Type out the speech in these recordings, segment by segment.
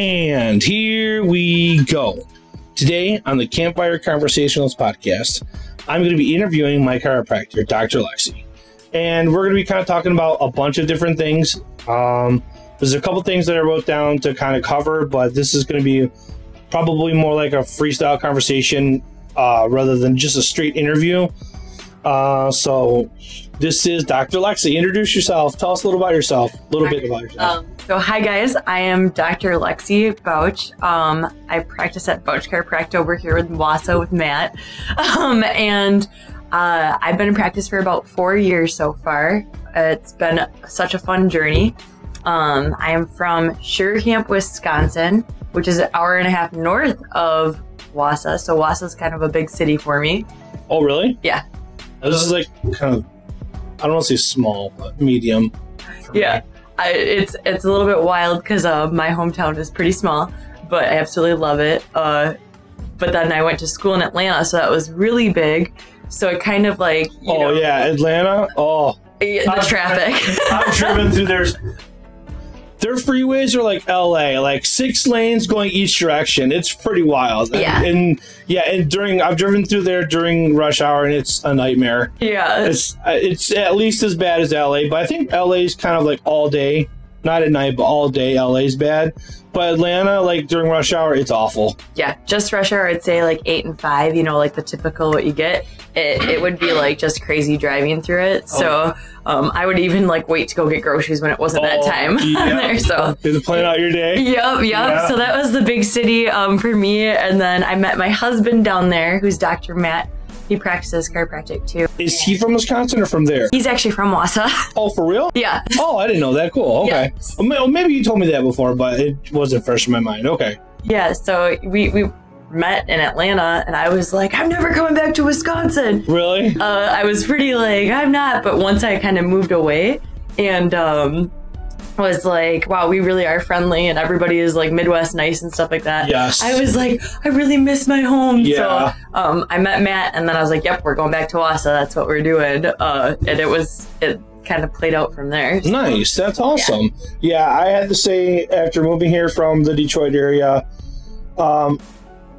And here we go. Today on the Campfire Conversationals podcast, I'm going to be interviewing my chiropractor, Dr. Lexi. And we're going to be kind of talking about a bunch of different things. Um, there's a couple things that I wrote down to kind of cover, but this is going to be probably more like a freestyle conversation uh, rather than just a straight interview. Uh, so this is Dr. Lexi. Introduce yourself. Tell us a little about yourself. A little bit about yourself. Um, so, hi guys, I am Dr. Lexi Bouch. Um, I practice at Bouch Chiropractic over here with Wausau with Matt. Um, and uh, I've been in practice for about four years so far. It's been such a fun journey. Um, I am from Sugarcamp, Wisconsin, which is an hour and a half north of Wausau. So, Wausau is kind of a big city for me. oh, really? Yeah. This is like kind of, I don't want to say small, but medium. Yeah. me. I, it's it's a little bit wild because uh, my hometown is pretty small, but I absolutely love it. Uh, but then I went to school in Atlanta, so that was really big. So it kind of like Oh, know, yeah. Atlanta. Oh, the traffic. I've driven through their their freeways are like LA, like six lanes going each direction. It's pretty wild. And- Yeah. And, yeah, and during I've driven through there during rush hour, and it's a nightmare. yeah, It's it's at least as bad as LA, but I think LA is kind of like all day, not at night, but all day. LA's bad, but Atlanta, like during rush hour, it's awful. yeah. Just rush hour, I'd say like eight and five. You know, like the typical what you get. It it would be like just crazy driving through it. So um, I would even like wait to go get groceries when it wasn't that Oh, time yeah. there. So To plan out your day. Yep, yep. Yeah. So that was the big city um, for me. And then I met my husband down there, who's Dr. Matt. He practices chiropractic too. Is he from Wisconsin or from there? He's actually from Wausau. Oh, for real? yeah. Oh, I didn't know that. Cool. Okay. Well, maybe you told me that before, but it wasn't fresh in my mind. Okay. Yeah. So we, we met in Atlanta, and I was like, I'm never coming back to Wisconsin. Really? Uh, I was pretty like, I'm not. But once I kind of moved away and um, was like, wow, we really are friendly, and everybody is like Midwest nice and stuff like that. Yes. I was like, I really miss my home. Yeah. So um, I met Matt, and then I was like, Yep, we're going back to Wausau. That's what we're doing. Uh, and it was it kind of played out from there. Nice. That's awesome. Yeah. I had to say, after moving here from the Detroit area, um,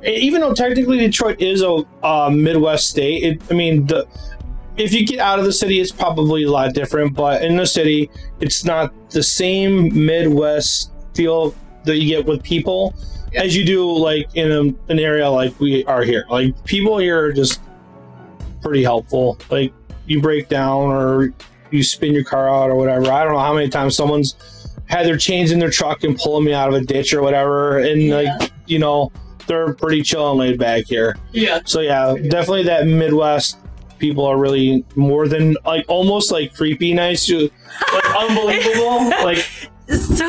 even though technically Detroit is a uh, Midwest state, it, I mean, the, if you get out of the city, it's probably a lot different. But in the city, it's not the same Midwest feel that you get with people as you do like in a, an area like we are here. Like people here are just pretty helpful. Like you break down or you spin your car out or whatever. I don't know how many times someone's had their chains in their truck and pulling me out of a ditch or whatever. And like, you know, they're pretty chill and laid back here. Yeah. So yeah, definitely that Midwest people are really more than like almost like creepy nice to like unbelievable. like So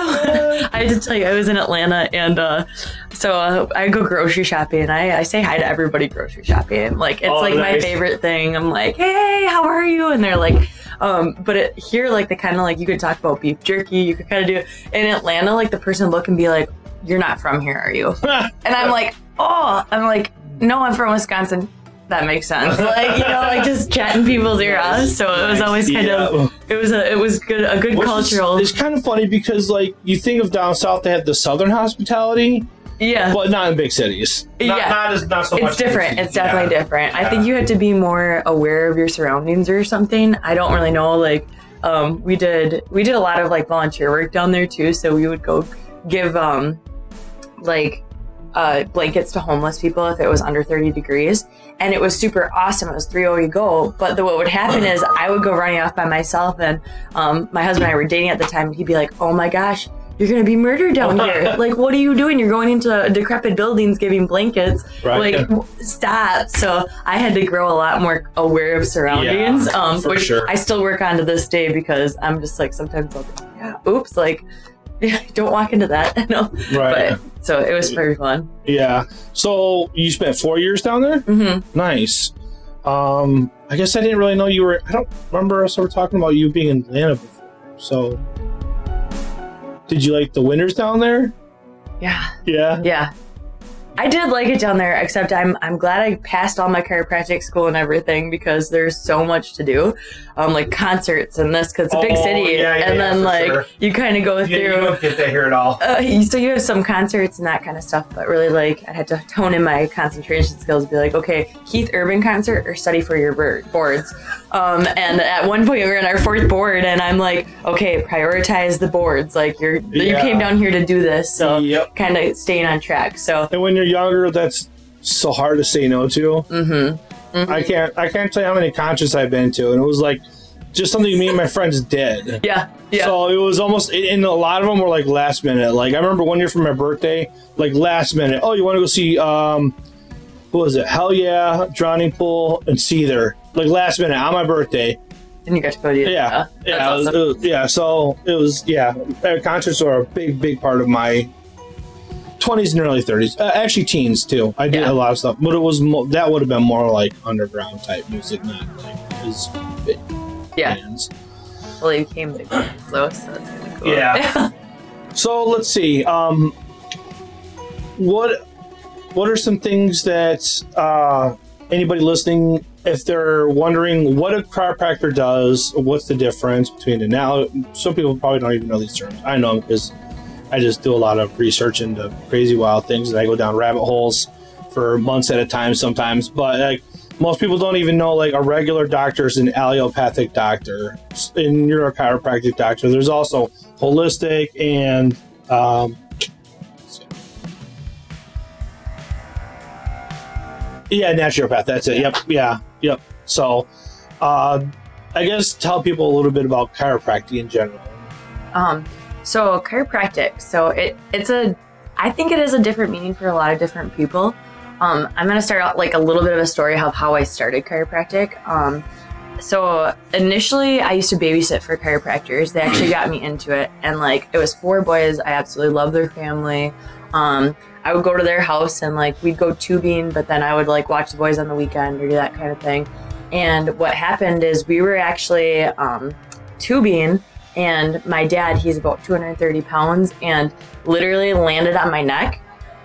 I had to tell you, I was in Atlanta, and uh, so uh, I go grocery shopping, and I, I say hi to everybody grocery shopping. Like it's Oh, like my favorite thing. I'm like, hey, how are you? And they're like. Um, but it, here, like the kind of like you could talk about beef jerky, you could kind of do in Atlanta, like the person look and be like, "You're not from here, are you?" And I'm like, oh, I'm like, no, I'm from Wisconsin. That makes sense. Like, you know, like just chatting people's ear off. So it was always kind Yeah. of, it was a, it was good, a good Which is- cultural. It's kind of funny because like you think of down south, they have the southern hospitality, yeah. but not in big cities. Not, Yeah. not as not so much. It's different. It's definitely different. I think you had to be more aware of your surroundings or something. I don't really know. Like, um, we did, we did a lot of like volunteer work down there too. So we would go give, um, like, uh, blankets to homeless people if it was under 30 degrees. And it was super awesome. It was 3 0 you go. But the, what would happen is I would go running off by myself. And um, my husband and I were dating at the time. And he'd be like, oh my gosh, you're going to be murdered down here. like, what are you doing? You're going into decrepit buildings giving blankets. Right. Like, stop. So I had to grow a lot more aware of surroundings, Yeah, um, for which sure. I still work on to this day because I'm just like, sometimes I'll be like, yeah, oops, like, don't walk into that. no. Right. But so it was very fun. Yeah. So you spent four years down there. hmm Nice. Um, I guess I didn't really know you were. I don't remember us ever talking about you being in Atlanta before. So, did you like the winters down there? Yeah. Yeah. Yeah. I did like it down there, except I'm I'm glad I passed all my chiropractic school and everything because there's so much to do, um, like concerts and this because it's a big Oh, city, yeah, yeah, and then for like sure. you kind of go You, you through. don't get that here at all. Uh, so you have some concerts and that kind of stuff, but really like I had to tone in my concentration skills. Be like, okay, Keith Urban concert or study for your bird boards. Um, and at one point we were in our fourth board, and I'm like, okay, prioritize the boards. Like you're you came down here to do this, so Yep. kind of staying on track. So And when you're younger, that's so hard to say no to. Mm-hmm. I can't. I can't tell you how many concerts I've been to, and it was like just something me and my friends did. yeah, yeah. So it was almost, and a lot of them were like last minute. Like I remember one year for my birthday, like last minute. Oh, you want to go see? Um, who was it? Hell yeah, Drowning Pool and Seether. Like last minute on my birthday. and you got to go to Yeah, That's yeah, it was- was- yeah. So it was, yeah. uh, Concerts are a big, big part of my twenties and early thirties. Uh, actually, teens too. I did Yeah. a lot of stuff, but it was mo- that would have been more like underground type music, not like as big yeah. bands. Well, you came big ones, though, so that's kind of cool. Yeah. So let's see. Um, what what are some things that uh, anybody listening, if they're wondering what a chiropractor does, what's the difference between it now? Some people probably don't even know these terms. I know because I just do a lot of research into crazy wild things, and I go down rabbit holes for months at a time sometimes. But like most people don't even know, like a regular doctor is an allopathic doctor, and a chiropractic doctor. There's also holistic and um, yeah, naturopath. That's it. Yep. Yeah. Yep. So, uh, I guess tell people a little bit about chiropractic in general. Um, so chiropractic. So it it's a I think it is a different meaning for a lot of different people. Um, I'm gonna start out like a little bit of a story of how I started chiropractic. Um, so initially, I used to babysit for chiropractors. They actually got me into it, and like it was four boys. I absolutely love their family. Um, I would go to their house and like we'd go tubing, but then I would like watch the boys on the weekend or do that kind of thing. And what happened is we were actually um, tubing and my dad he's about 230 pounds and literally landed on my neck.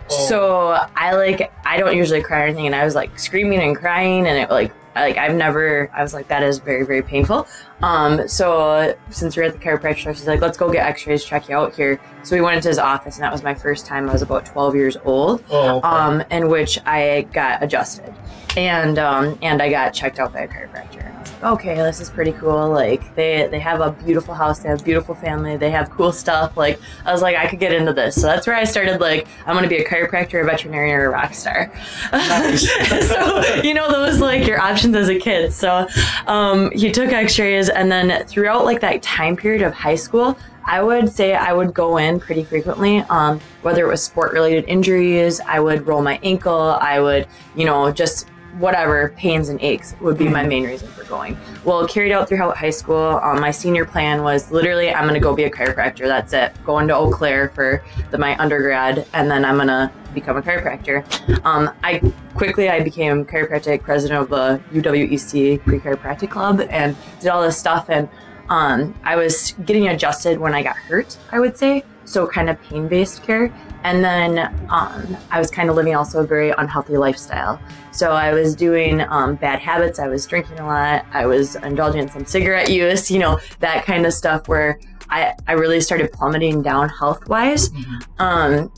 So i like i don't usually cry or anything and i was like screaming and crying and it like like i've never i was like that is very very painful. Um so since we're at the chiropractor she's like let's go get x-rays check you out here. So we went into his office and that was my first time. I was about 12 years old Oh, um, in which I got adjusted, and um, and I got checked out by a chiropractor. And I was like, okay, this is pretty cool. Like they they have a beautiful house, they have a beautiful family, they have cool stuff. Like I was like, I could get into this. So that's where I started. Like I'm gonna be a chiropractor, a veterinarian, or a rock star. so you know those like your options as a kid. So um, he took X-rays, and then throughout like that time period of high school. I would say I would go in pretty frequently, um, whether it was sport related injuries, I would roll my ankle, I would, you know, just whatever pains and aches would be my main reason for going. Well, carried out throughout high school, um, my senior plan was literally I'm going to go be a chiropractor. That's it. Going to Eau Claire for the, my undergrad, and then I'm going to become a chiropractor. Um, I quickly I became chiropractic president of the UWEC Pre Chiropractic Club and did all this stuff and um, I was getting adjusted when I got hurt, I would say. So kind of pain based care. And then um, I was kind of living also a very unhealthy lifestyle. So I was doing um, bad habits. I was drinking a lot. I was indulging in some cigarette use, you know, that kind of stuff where I, I really started plummeting down health wise. Um,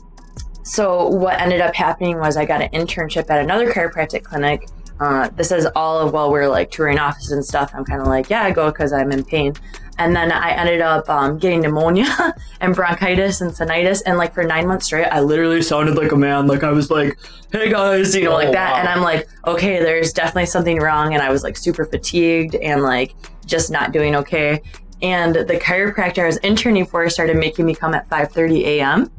so what ended up happening was I got an internship at another chiropractic clinic. Uh, this is all of while we're like touring offices and stuff. I'm kind of like, yeah, I go because I'm in pain. And then I ended up um, getting pneumonia and bronchitis and sinusitis. And like for nine months straight, I literally sounded like a man. Like I was like, hey guys, you know, Oh, like that. wow. And I'm like, okay, there's definitely something wrong. And I was like super fatigued and like just not doing okay. And the chiropractor I was interning for started making me come at 5:30 a.m.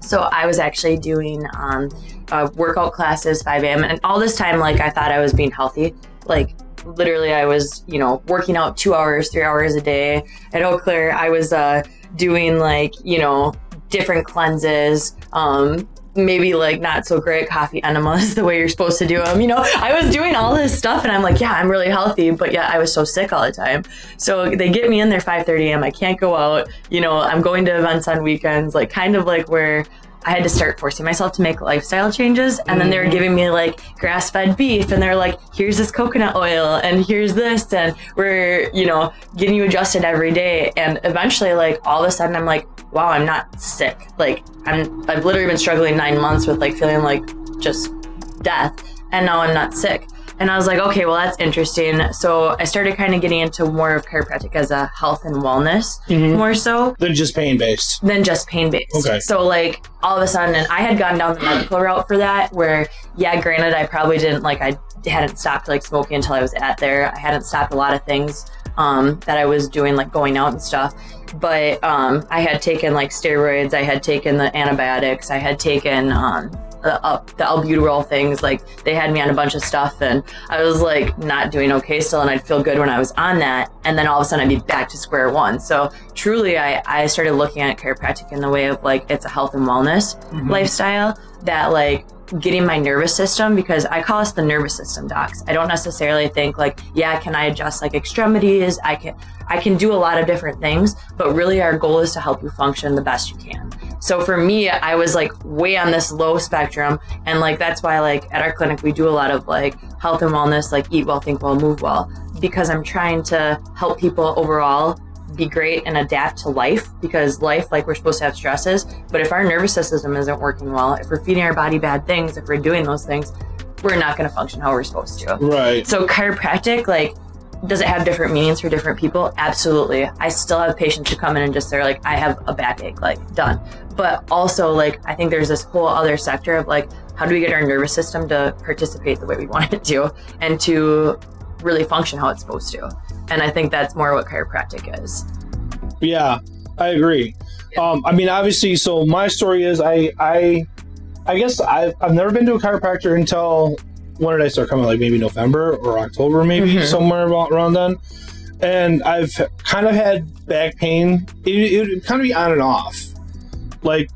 So I was actually doing um, uh, workout classes 5 a.m. and all this time, like I thought I was being healthy. Like literally, I was you know working out two hours, three hours a day. At Eau Claire, I was uh, doing like you know different cleanses. Um, maybe like not so great coffee enemas the way you're supposed to do them. You know, I was doing all this stuff and I'm like, yeah, I'm really healthy, but yeah, I was so sick all the time. So they get me in there 5:30 a.m. I can't go out. You know, I'm going to events on weekends, like kind of like where I had to start forcing myself to make lifestyle changes. And then they were mm-hmm. giving me like grass fed beef, and they're like, here's this coconut oil, and here's this, and we're, you know, getting you adjusted every day. And eventually, like, all of a sudden, I'm like, wow, I'm not sick. Like, I'm, I've literally been struggling nine months with like feeling like just death, and now I'm not sick. And I was like, okay, well, that's interesting. So I started kind of getting into more of chiropractic as a health and wellness more so Than just pain based. than just pain based. Okay. So like all of a sudden, and I had gone down the medical route for that. Where yeah, granted, I probably didn't like I hadn't stopped like smoking until I was at there. I hadn't stopped a lot of things um, that I was doing, like going out and stuff. But um, I had taken like steroids. I had taken the antibiotics. I had taken um, the, uh, the albuterol things. Like they had me on a bunch of stuff, and I was like not doing okay still, and I'd feel good when I was on that, and then all of a sudden I'd be back to square one. So truly, I I started looking at chiropractic in the way of like it's a health and wellness lifestyle that like getting my nervous system because I call us the nervous system docs. I don't necessarily think like, yeah, can I adjust like extremities? I can I can do a lot of different things, but really our goal is to help you function the best you can. So for me, I was like way on this low spectrum and like that's why like at our clinic we do a lot of like health and wellness, like eat well, think well, move well because I'm trying to help people overall be great and adapt to life because life, like we're supposed to have stresses, but if our nervous system isn't working well, if we're feeding our body bad things, if we're doing those things, we're not going to function how we're supposed to. Right. So chiropractic, like, does it have different meanings for different people? Absolutely. I still have patients who come in and just they're like, I have a backache, like done. But also, like, I think there's this whole other sector of like, how do we get our nervous system to participate the way we want it to and to really function how it's supposed to? And I think that's more what chiropractic is. Yeah, I agree. Um, I mean, obviously, so my story is I, I, I guess I've, I've never been to a chiropractor until when did I start coming? Like maybe November or October, maybe Mhm. somewhere around then. And I've kind of had back pain. It, it would kind of be on and off, like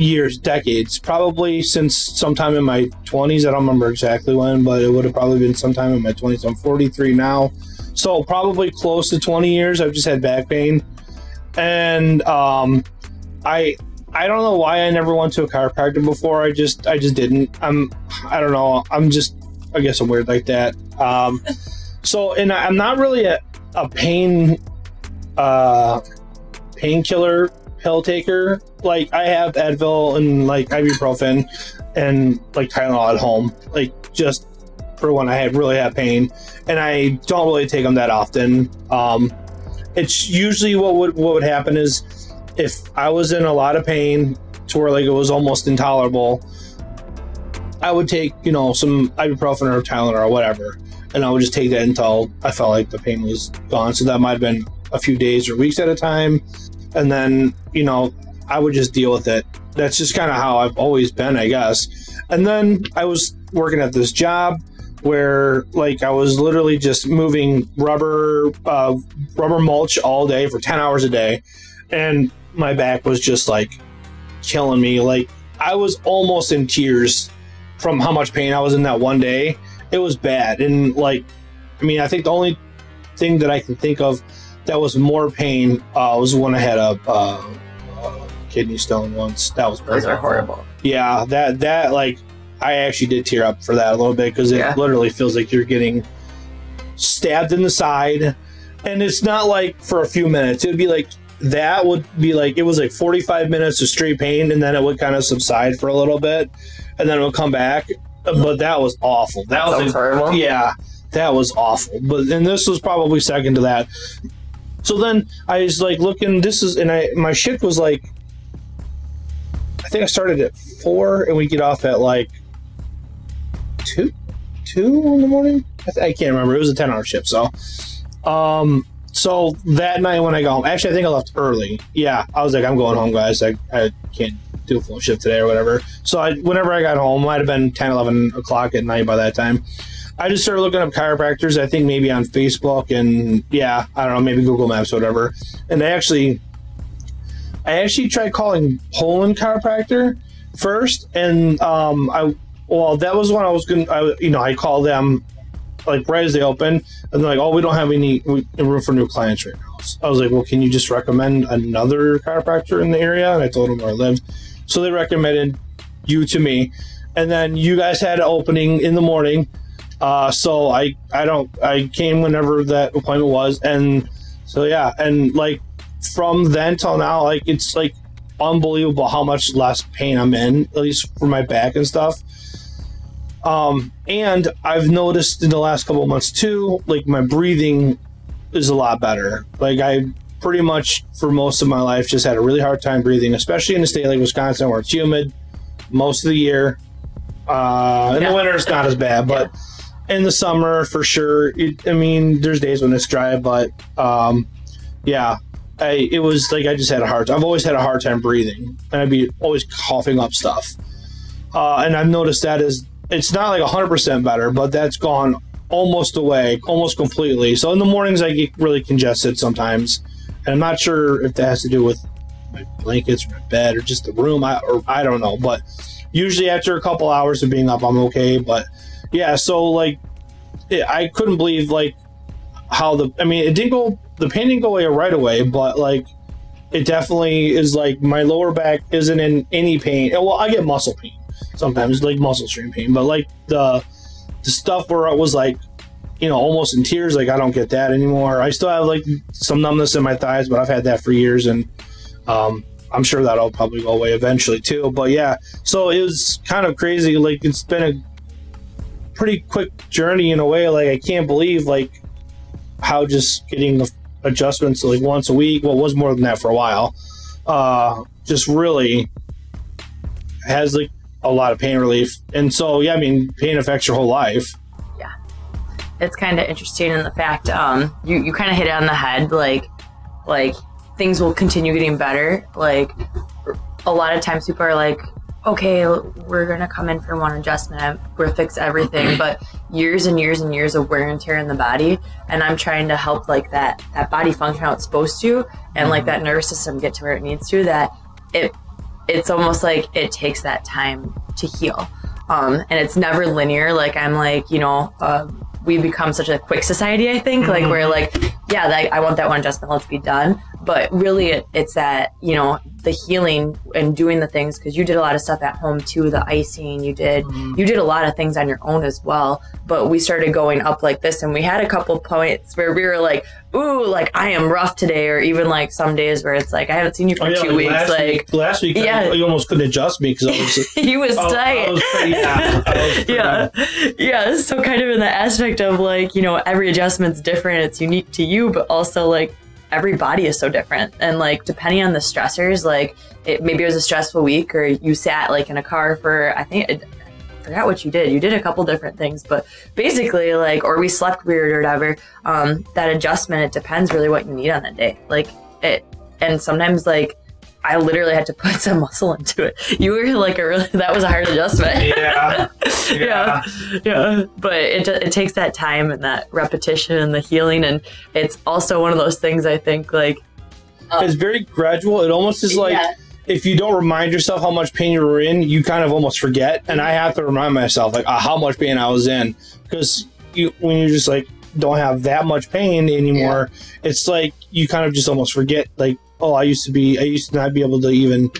years, decades, probably since sometime in my 20s. I don't remember exactly when, but it would have probably been sometime in my 20s. I'm 43 now. So probably close to 20 years. I've just had back pain and um, I I don't know why I never went to a chiropractor before. I just I just didn't. I'm I don't know. I'm just I guess I'm weird like that. Um, so and I'm not really a, a pain uh, painkiller pill taker. Like I have Advil and like ibuprofen and like Tylenol at home. Like just for when I had really have pain, and I don't really take them that often. Um, it's usually what would what would happen is if I was in a lot of pain to where like it was almost intolerable, I would take you know some ibuprofen or Tylenol or whatever, and I would just take that until I felt like the pain was gone. So that might have been a few days or weeks at a time, and then you know I would just deal with it. That's just kind of how I've always been, I guess. And then I was working at this job where like I was literally just moving rubber uh, rubber mulch all day for 10 hours a day and my back was just like killing me like I was almost in tears from how much pain I was in that one day it was bad and like I mean I think the only thing that I can think of that was more pain uh, was when I had a uh, uh, kidney stone once that was Those pretty are horrible. Yeah, that that like I actually did tear up for that a little bit because it Yeah. literally feels like you're getting stabbed in the side, and it's not like for a few minutes. It would be like that would be like it was like 45 minutes of straight pain, and then it would kind of subside for a little bit, and then it would come back. But that was awful. That was Sounds horrible. yeah, that was awful. But and this was probably second to that. So then I was like looking. This is and I my shift was like I think I started at four, and we get off at like two, two in the morning. I, th- I can't remember. It was a ten-hour shift, so. Um. So that night when I got home, actually, I think I left early. Yeah, I was like, I'm going home, guys. I, I can't do a full shift today or whatever. So I, whenever I got home, might have been 10, 11 o'clock at night by that time. I just started looking up chiropractors. I think maybe on Facebook and yeah, I don't know, maybe Google Maps, or whatever. And I actually I actually tried calling Poland chiropractor first, and um, I well that was when I was going. to You know, I called them like right as they opened, and they're like, "Oh, we don't have any room for new clients right now." So I was like, "Well, can you just recommend another chiropractor in the area?" And I told them where I lived. so they recommended you to me, and then you guys had an opening in the morning. Uh, so I I don't I came whenever that appointment was, and so yeah, and like from then till now, like it's like unbelievable how much less pain I'm in, at least for my back and stuff. Um, and I've noticed in the last couple of months too, like my breathing is a lot better. Like I pretty much for most of my life just had a really hard time breathing, especially in a state like Wisconsin where it's humid most of the year. Uh, in Yeah. the winter, it's not as bad, but in the summer, for sure. It, I mean, there's days when it's dry, but um, yeah, I, it was like I just had a hard. I've always had a hard time breathing, and I'd be always coughing up stuff. Uh, and I've noticed that is it's not like 100% better, but that's gone almost away, almost completely. So in the mornings, I get really congested sometimes, and I'm not sure if that has to do with my blankets or my bed or just the room. I or I don't know, but usually after a couple hours of being up, I'm okay. But yeah, so like it, I couldn't believe like how the I mean it didn't go the pain didn't go away right away, but like it definitely is like my lower back isn't in any pain. Well, I get muscle pain sometimes, like muscle strain pain, but like the the stuff where I was like, you know, almost in tears, like I don't get that anymore. I still have like some numbness in my thighs, but I've had that for years, and um, I'm sure that'll probably go away eventually too. But yeah, so it was kind of crazy. Like it's been a pretty quick journey in a way. Like I can't believe like how just getting adjustments like once a week. Well, was more than that for a while. Uh, just really has like a lot of pain relief. And so yeah, I mean, pain affects your whole life. Yeah, it's kind of interesting in the fact um, you, you kind of hit it on the head like like things will continue getting better like a lot of times people are like okay we're gonna come in for one adjustment we're fix everything but years and years and years of wear and tear in the body and i'm trying to help like that that body function how it's supposed to and like that nervous system get to where it needs to that it it's almost like it takes that time to heal. Um, and it's never linear like i'm like you know uh, we become such a quick society i think like we're like yeah like, i want that one adjustment let's be done but really it, it's that you know the healing and doing the things because you did a lot of stuff at home too the icing you did mm-hmm. you did a lot of things on your own as well but we started going up like this and we had a couple points where we were like ooh like i am rough today or even like some days where it's like i haven't seen you for oh, two weeks Oh, last like week, last week, Yeah. You almost couldn't adjust me because I was. he was Oh, tight. Was pretty- yeah, was yeah, yeah. So kind of in the aspect of like you know every adjustment's different. It's unique to you, but also like every body is so different, and like depending on the stressors, like it maybe it was a stressful week, or you sat like in a car for I think. I forgot what you did. You did a couple different things, but basically, like, or we slept weird or whatever. Um, that adjustment, it depends really what you need on that day. Like it, and sometimes like I literally had to put some muscle into it. You were like a really that was a hard adjustment. Yeah, yeah, yeah. But it it takes that time and that repetition and the healing, and it's also one of those things I think like it's very gradual. It almost is like Yeah. if you don't remind yourself how much pain you were in, you kind of almost forget. And I have to remind myself like uh, how much pain I was in because you when you just like don't have that much pain anymore, it's like you kind of just almost forget like oh I used to be I used to not be able to even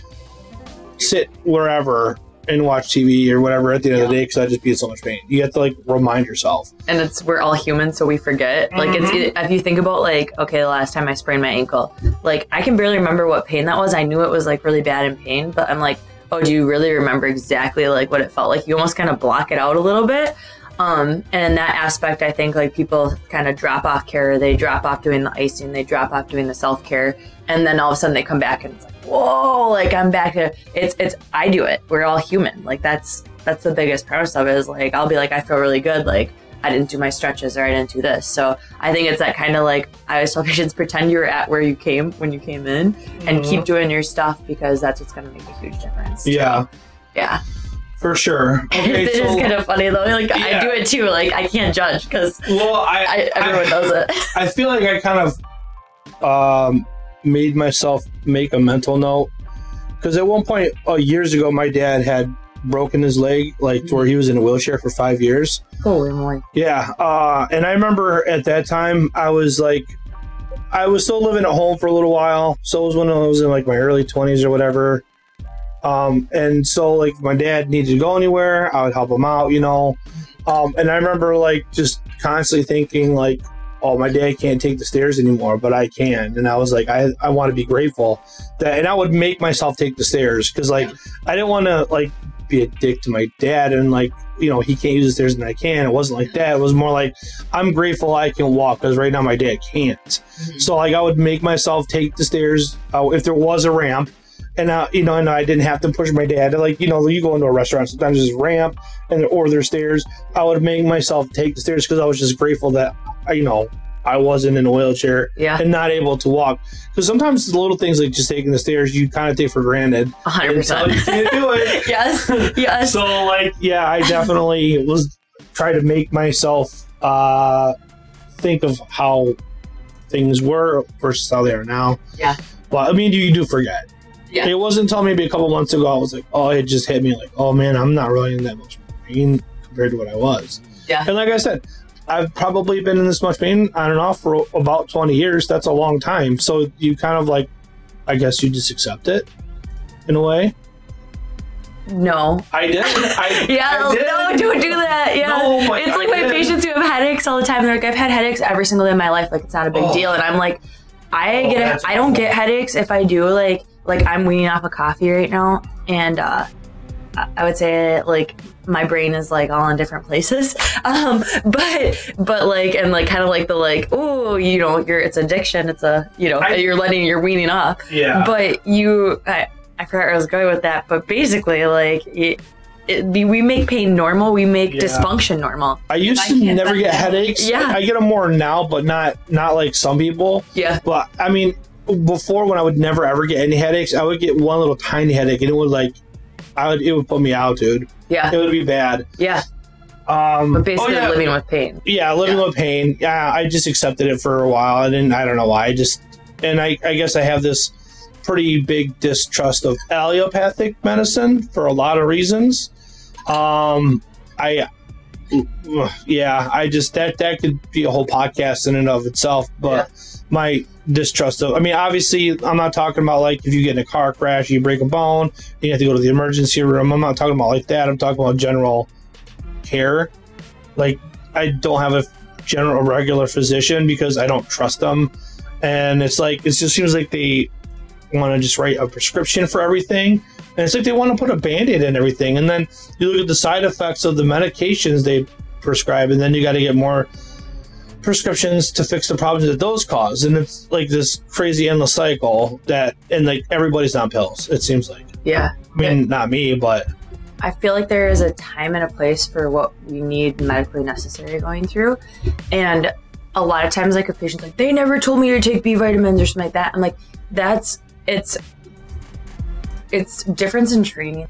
sit wherever and watch TV or whatever at the end of the day because I'd just be in so much pain. You have to like remind yourself. and it's we're all human so we forget. Like it's mm-hmm. if you think about like okay the last time i sprained my ankle like i can barely remember what pain that was. I knew it was like really bad in pain but i'm like oh do you really remember exactly like what it felt like? You almost kind of block it out a little bit um, and in that aspect i think like people kind of drop off care. They drop off doing the icing. They drop off doing the self-care. And then all of a sudden they come back and it's like whoa like i'm back to it's it's i do it. We're all human. Like that's that's the biggest premise of it is like i'll be like i feel really good. Like I didn't do my stretches or I didn't do this. So I think it's that kind of like I always tell patients pretend you're at where you came when you came in and keep doing your stuff because that's what's going to make a huge difference. Yeah, Yeah. For sure. Okay, it is so kind of funny though. Like I do it too. Like I can't judge because well, I, I, everyone I, does it. I feel like I kind of um, made myself make a mental note because at one point uh, years ago, my dad had broken his leg, like to where he was in a wheelchair for five years. Holy moly. Yeah, uh, and I remember at that time I was like, I was still living at home for a little while. So it was when I was in like my early twenties or whatever. Um, and so like my dad needed to go anywhere, I would help him out, you know. Um, and I remember like just constantly thinking like, oh, my dad can't take the stairs anymore, but I can. And I was like, I, I want to be grateful that, and I would make myself take the stairs because like I didn't want to like be a dick to my dad and like you know he can't use the stairs and I can. It wasn't like that. It was more like I'm grateful I can walk because right now my dad can't. So like I would make myself take the stairs uh, if there was a ramp, and uh, you know, and I didn't have to push my dad. Like you know, you go into a restaurant sometimes there's a ramp and or there's stairs. I would make myself take the stairs because I was just grateful that you know I wasn't in a wheelchair Yeah. and not able to walk. Because sometimes the little things like just taking the stairs you kind of take for granted. A hundred Until you can't do it. Yes. Yes. So like yeah, I definitely was trying to make myself uh think of how things were versus how they are now. Yeah. But I mean, you, you do forget. Yeah. It wasn't until maybe a couple months ago I was like, oh, it just hit me like, oh man, I'm not really in that much pain compared to what I was. Yeah. And like I said, I've probably been in this much pain on and off for about 20 years. That's a long time. So you kind of like, I guess you just accept it in a way. no. I did. I, Yeah, I did. no, don't do that. Yeah. No, oh but it's like I my did. patients who have headaches all the time. They're like, I've had headaches every single day of my life. Like, it's not a big Oh. deal. And I'm like, I Oh, get, a, I don't get headaches if I do like, like I'm weaning off a coffee right now, and uh, I- I would say like my brain is like all in different places. Um, but but like and like kind of like the like oh you know you're it's addiction. It's a you know I- you're letting you're weaning off. Yeah. But you, I, I forgot where I was going with that. But basically, like, it, it, we we make pain normal. We make Yeah. dysfunction normal. I used to can't never get headaches. Yeah. I get them more now, but not not like some people. Yeah. But I mean, before when I would never ever get any headaches, I would get one little tiny headache, and it would like, I would it would put me out, dude. Yeah. It would be bad. Yeah. Um, But basically, oh, yeah. living with pain. yeah, living Yeah. with pain. Yeah, I just accepted it for a while. I didn't. I don't know why. I just and I I guess I have this pretty big distrust of allopathic medicine for a lot of reasons. Um, I yeah, I just that that could be a whole podcast in and of itself. But my distrust of, I mean, obviously, I'm not talking about like if you get in a car crash, you break a bone, you have to go to the emergency room. I'm not talking about like that. I'm talking about general care. Like I don't have a general regular physician because I don't trust them, and it's like it just seems like they want to just write a prescription for everything. And it's like they want to put a band-aid in everything. And then you look at the side effects of the medications they prescribe, and then you got to get more prescriptions to fix the problems that those cause. And it's like this crazy endless cycle that, and like everybody's on pills, it seems like. Yeah. I mean, not me, but I feel like there is a time and a place for what we need medically necessary going through. And a lot of times, like, a patient's like, they never told me to take B vitamins or something like that. I'm like, that's, it's, it's difference in training.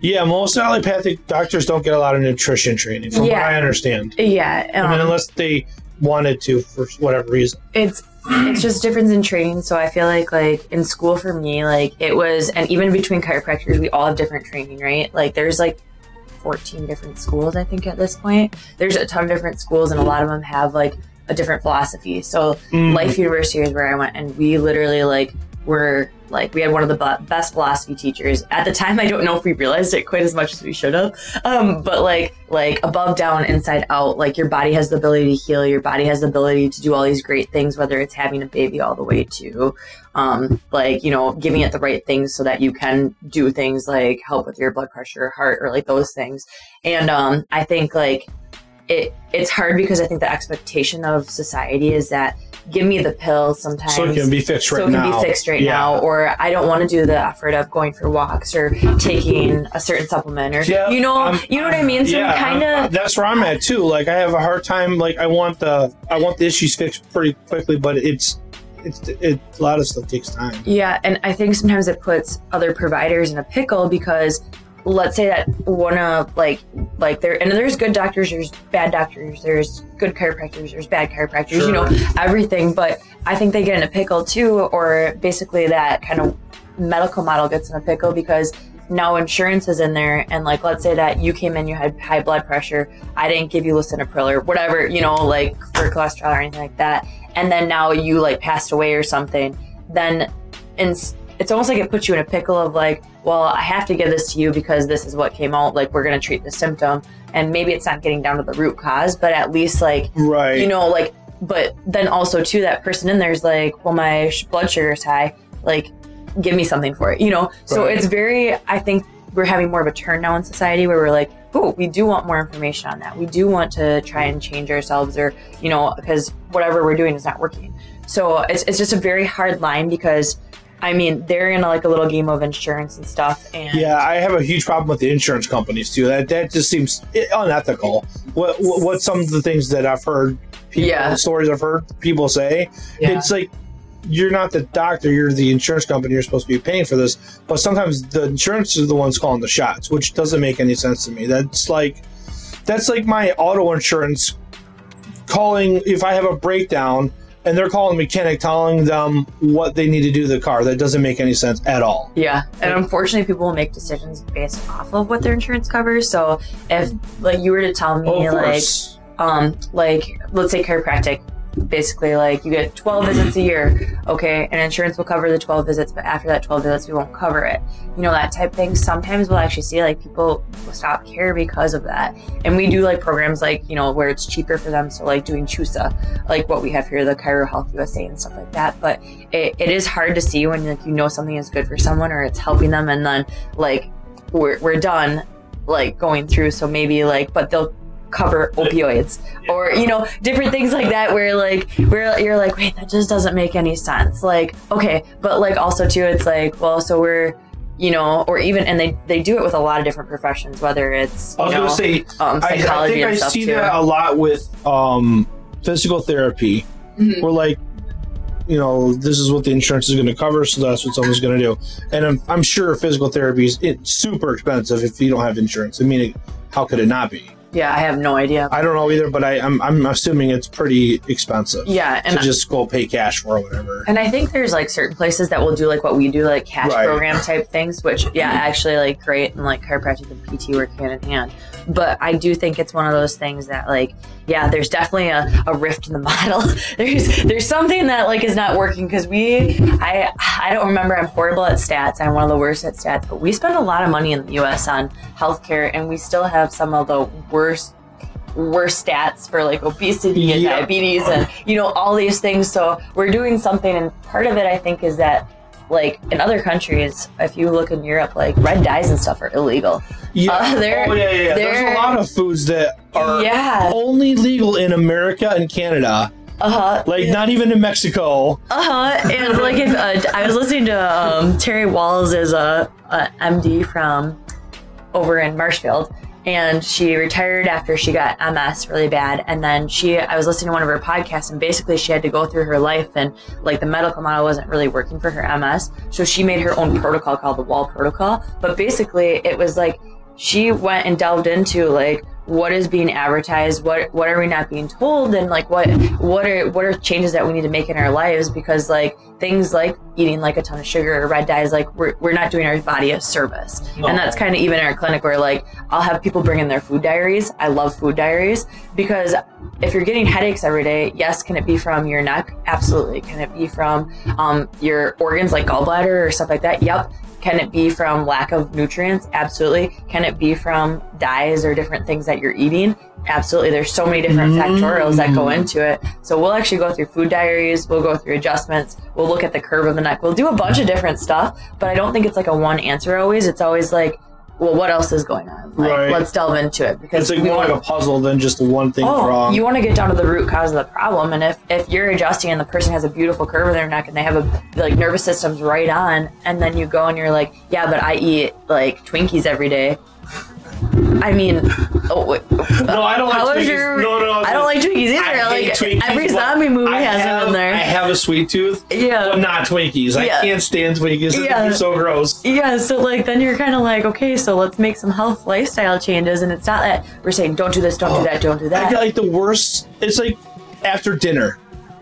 yeah, most allopathic doctors don't get a lot of nutrition training, from Yeah. what I understand. Yeah. I mean, um, unless they wanted to for whatever reason. it's it's just difference in training so i feel like like in school for me like it was and even between chiropractors we all have different training right like there's like 14 different schools i think at this point there's a ton of different schools and a lot of them have like a different philosophy so Mm. life university is where i went and we literally like were like we had one of the best philosophy teachers. At the time i don't know if we realized it quite as much as we should have. Um, but like like above down inside out like your body has the ability to heal. Your body has the ability to do all these great things whether it's having a baby all the way to um, like you know giving it the right things so that you can do things like help with your blood pressure heart or like those things. And um, i think like it it's hard because i think the expectation of society is that give me the pill sometimes So it can be fixed right now. so it can now. be fixed right Yeah. now or i don't want to do the effort of going for walks or taking a certain supplement or Yeah, you know I'm- you know what i mean so yeah, kind of that's where I'm at too. Like I have a hard time. Like I want the I want the issues fixed pretty quickly, but it's it's it, a lot of stuff takes time. yeah and i think sometimes it puts other providers in a pickle because let's say that one of like like there and there's good doctors there's bad doctors there's good chiropractors there's bad chiropractors you know everything but i think they get in a pickle too or basically that kind of medical model gets in a pickle because now insurance is in there and like let's say that you came in you had high blood pressure i didn't give you lisinopril or whatever you know like for cholesterol or anything like that and then now you like passed away or something then in, it's almost like it puts you in a pickle of like, well, I have to give this to you because this is what came out. Like, we're going to treat the symptom. And maybe it's not getting down to the root cause, but at least, like, right. you know, like, but then also, too, that person in there is like, well, my sh- blood sugar is high. Like, give me something for it, you know? So Right. it's very, I think we're having more of a turn now in society where we're like, oh, we do want more information on that. We do want to try and change ourselves or, you know, because whatever we're doing is not working. So it's, it's just a very hard line because, I mean, they're in like a little game of insurance and stuff. And Yeah, I have a huge problem with the insurance companies too. That that just seems unethical. What what, what some of the things that I've heard, people, Yeah. stories I've heard people say, Yeah. it's like you're not the doctor, you're the insurance company. You're supposed to be paying for this, but sometimes the insurance is the ones calling the shots, which doesn't make any sense to me. That's like that's like my auto insurance calling if I have a breakdown. And they're calling the mechanic, telling them what they need to do to the car. That doesn't make any sense at all. Yeah, and unfortunately, people will make decisions based off of what their insurance covers. So if like you were to tell me Oh, like um like let's say chiropractic, basically like you get 12 visits a year, okay, and insurance will cover the 12 visits, but after that 12 visits we won't cover it. You know that type thing. Sometimes we'll actually see like people will stop care because of that, and we do like programs like you know where it's cheaper for them. So like doing CHUSA, like what we have here, the ChiroHealth USA and stuff like that. But it, it is hard to see when like you know something is good for someone or it's helping them, and then like we're we're done like going through. So maybe like, but they'll cover opioids or you know different things like that where like where you're like wait that just doesn't make any sense like okay but like also too it's like well so we're you know or even and they they do it with a lot of different professions whether it's I was know, gonna say um, I, I psychology think and I stuff see too that a lot with um, physical therapy. Mhm. Where like, you know, this is what the insurance is going to cover, so that's what someone's going to do. And I'm, I'm sure physical therapy is it's super expensive if you don't have insurance. I mean, it, how could it not be? Yeah i have no idea I don't know either, but I, I'm, I'm assuming it's pretty expensive yeah and to just go pay cash for or whatever. And I think there's like certain places that will do like what we do, like cash Right. program type things, which yeah, mm-hmm. actually like great and like chiropractic and PT work hand in hand. But I do think it's one of those things that like yeah, there's definitely a, a rift in the model. there's there's something that like is not working because we I I don't remember I'm horrible at stats. I'm one of the worst at stats, but we spend a lot of money in the US on healthcare and we still have some of the worst worst stats for like obesity and Yeah. diabetes and you know all these things so we're doing something and part of it i think is that like in other countries if you look in europe like red dyes and stuff are illegal Yeah. Uh, there- oh, yeah, yeah, yeah. There's a lot of foods that are yeah only legal in America and Canada. uh-huh Like, not even in Mexico. Uh-huh. And like if uh, I was listening to um, Terry Wahls is a, a MD from over in Marshfield and she retired after she got MS really bad. And then she I was listening to one of her podcasts and basically she had to go through her life and like the medical model wasn't really working for her MS so she made her own protocol called the Wahls protocol. But basically it was like she went and delved into like what is being advertised what what are we not being told and like what what are what are changes that we need to make in our lives? Because like things like eating like a ton of sugar or red dyes like we're, we're not doing our body a service. And that's kind of even in our clinic where like i'll have people bring in their food diaries. I love food diaries because if you're getting headaches every day yes can it be from your neck? Absolutely. Can it be from um, your organs like gallbladder or stuff like that? Yep can it be from lack of nutrients? Absolutely. Can it be from dyes or different things that you're eating? Absolutely. There's so many different mm. factorials that go into it. So we'll actually go through food diaries, we'll go through adjustments, we'll look at the curve of the neck. We'll do a bunch of different stuff, but I don't think it's like a one answer always. It's always like, well, what else is going on? Like, Right. let's delve into it because It's like more want- like a puzzle than just one thing Oh, wrong. you want to get down to the root cause of the problem, and if if you're adjusting and the person has a beautiful curve in their neck and they have a like nervous system's right on, and then you go and you're like, yeah, but I eat like Twinkies every day. I mean, oh, wait, no, I don't like Twinkies. your? no, no, I don't like Twinkies either. I like Twinkies, every zombie movie I has have, them in there. I have a sweet tooth, Yeah. but not Twinkies. I Yeah. can't stand Twinkies. Yeah. They're so gross. Yeah, so like then you're kind of like, okay, so let's make some health lifestyle changes, and it's not that we're saying don't do this, don't do that, don't do that. I get like the worst. It's like after dinner,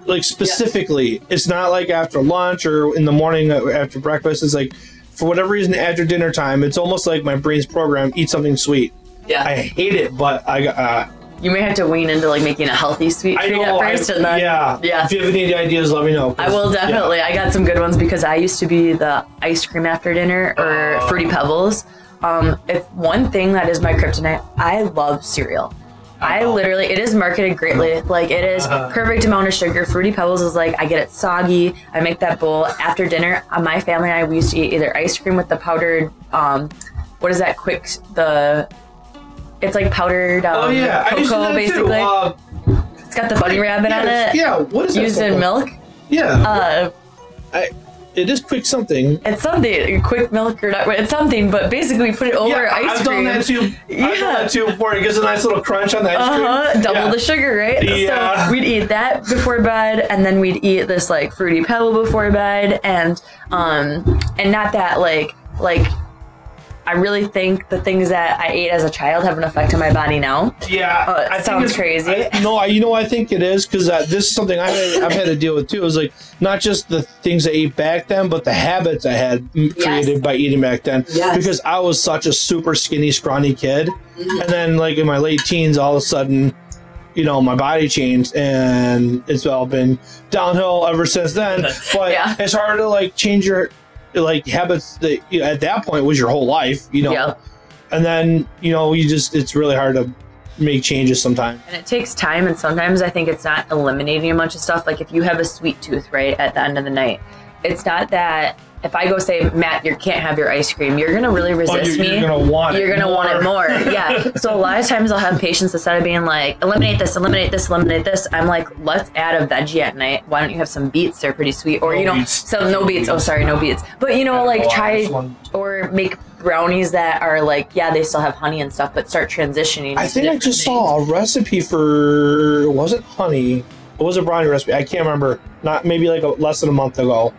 like specifically. It's not like after lunch or in the morning uh, after breakfast. It's like for whatever reason after dinner time. It's almost like my brain's programmed eat something sweet. yeah, I hate it, but I uh, you may have to wean into like making a healthy sweet I treat know. at first, I, and then yeah. yeah. If you have any ideas, let me know. I will definitely. I got some good ones because I used to be the ice cream after dinner or Oh. fruity pebbles. Um, if one thing that is my kryptonite, I love cereal. I Uh-huh. literally, it is marketed greatly. Like it is perfect amount of sugar. Fruity Pebbles is like I get it soggy. I make that bowl after dinner. Uh, my family and I we used to eat either ice cream with the powdered, um, what is that? Quick the, it's like powdered um, Oh yeah, I used to do cocoa that basically. Too. Uh, it's got the bunny rabbit on yeah, it. yeah. What is that Used in milk. Yeah. Uh, I, it is quick something. It's something, quick milk or not, it's something, but basically we put it over yeah, ice I've cream. done that too. I've Yeah. done that too before. It gives a nice little crunch on the ice cream. Uh-huh, double Yeah. the sugar, right? Yeah. So we'd eat that before bed, and then we'd eat this like fruity pebble before bed, and um, and not that like like. I really think the things that I ate as a child have an effect on my body now. Yeah, Oh, I sounds crazy. I- no, I, you know, I think it is because uh, this is something I, I've had to deal with too. It was like not just the things I ate back then, but the habits I had m- Yes. created by eating back then. Yes. Because I was such a super skinny, scrawny kid, and then like in my late teens, all of a sudden, you know, my body changed, and it's all been downhill ever since then. But Yeah. it's hard to like change your like habits that you know, at that point was your whole life, you know Yeah. and then you know you just it's really hard to make changes sometimes And it takes time, and sometimes I think it's not eliminating a bunch of stuff. Like if you have a sweet tooth, right, at the end of the night, it's not that if I go say, Matt, you can't have your ice cream, you're gonna really oh, resist you're, me. you're gonna want you're it gonna want it more. more. Yeah. So a lot of times I'll have patients instead of being like, eliminate this, eliminate this, eliminate this. I'm like, let's add a veggie at night. Why don't you have some beets? They're pretty sweet. Or No you know, beets. some no beets. Oh, sorry, no beets. But you know, like oh, try or make brownies that are like, yeah, they still have honey and stuff, but start transitioning. I think I just things. saw a recipe for was it honey it was a brownie recipe I can't remember not maybe like a, less than a month ago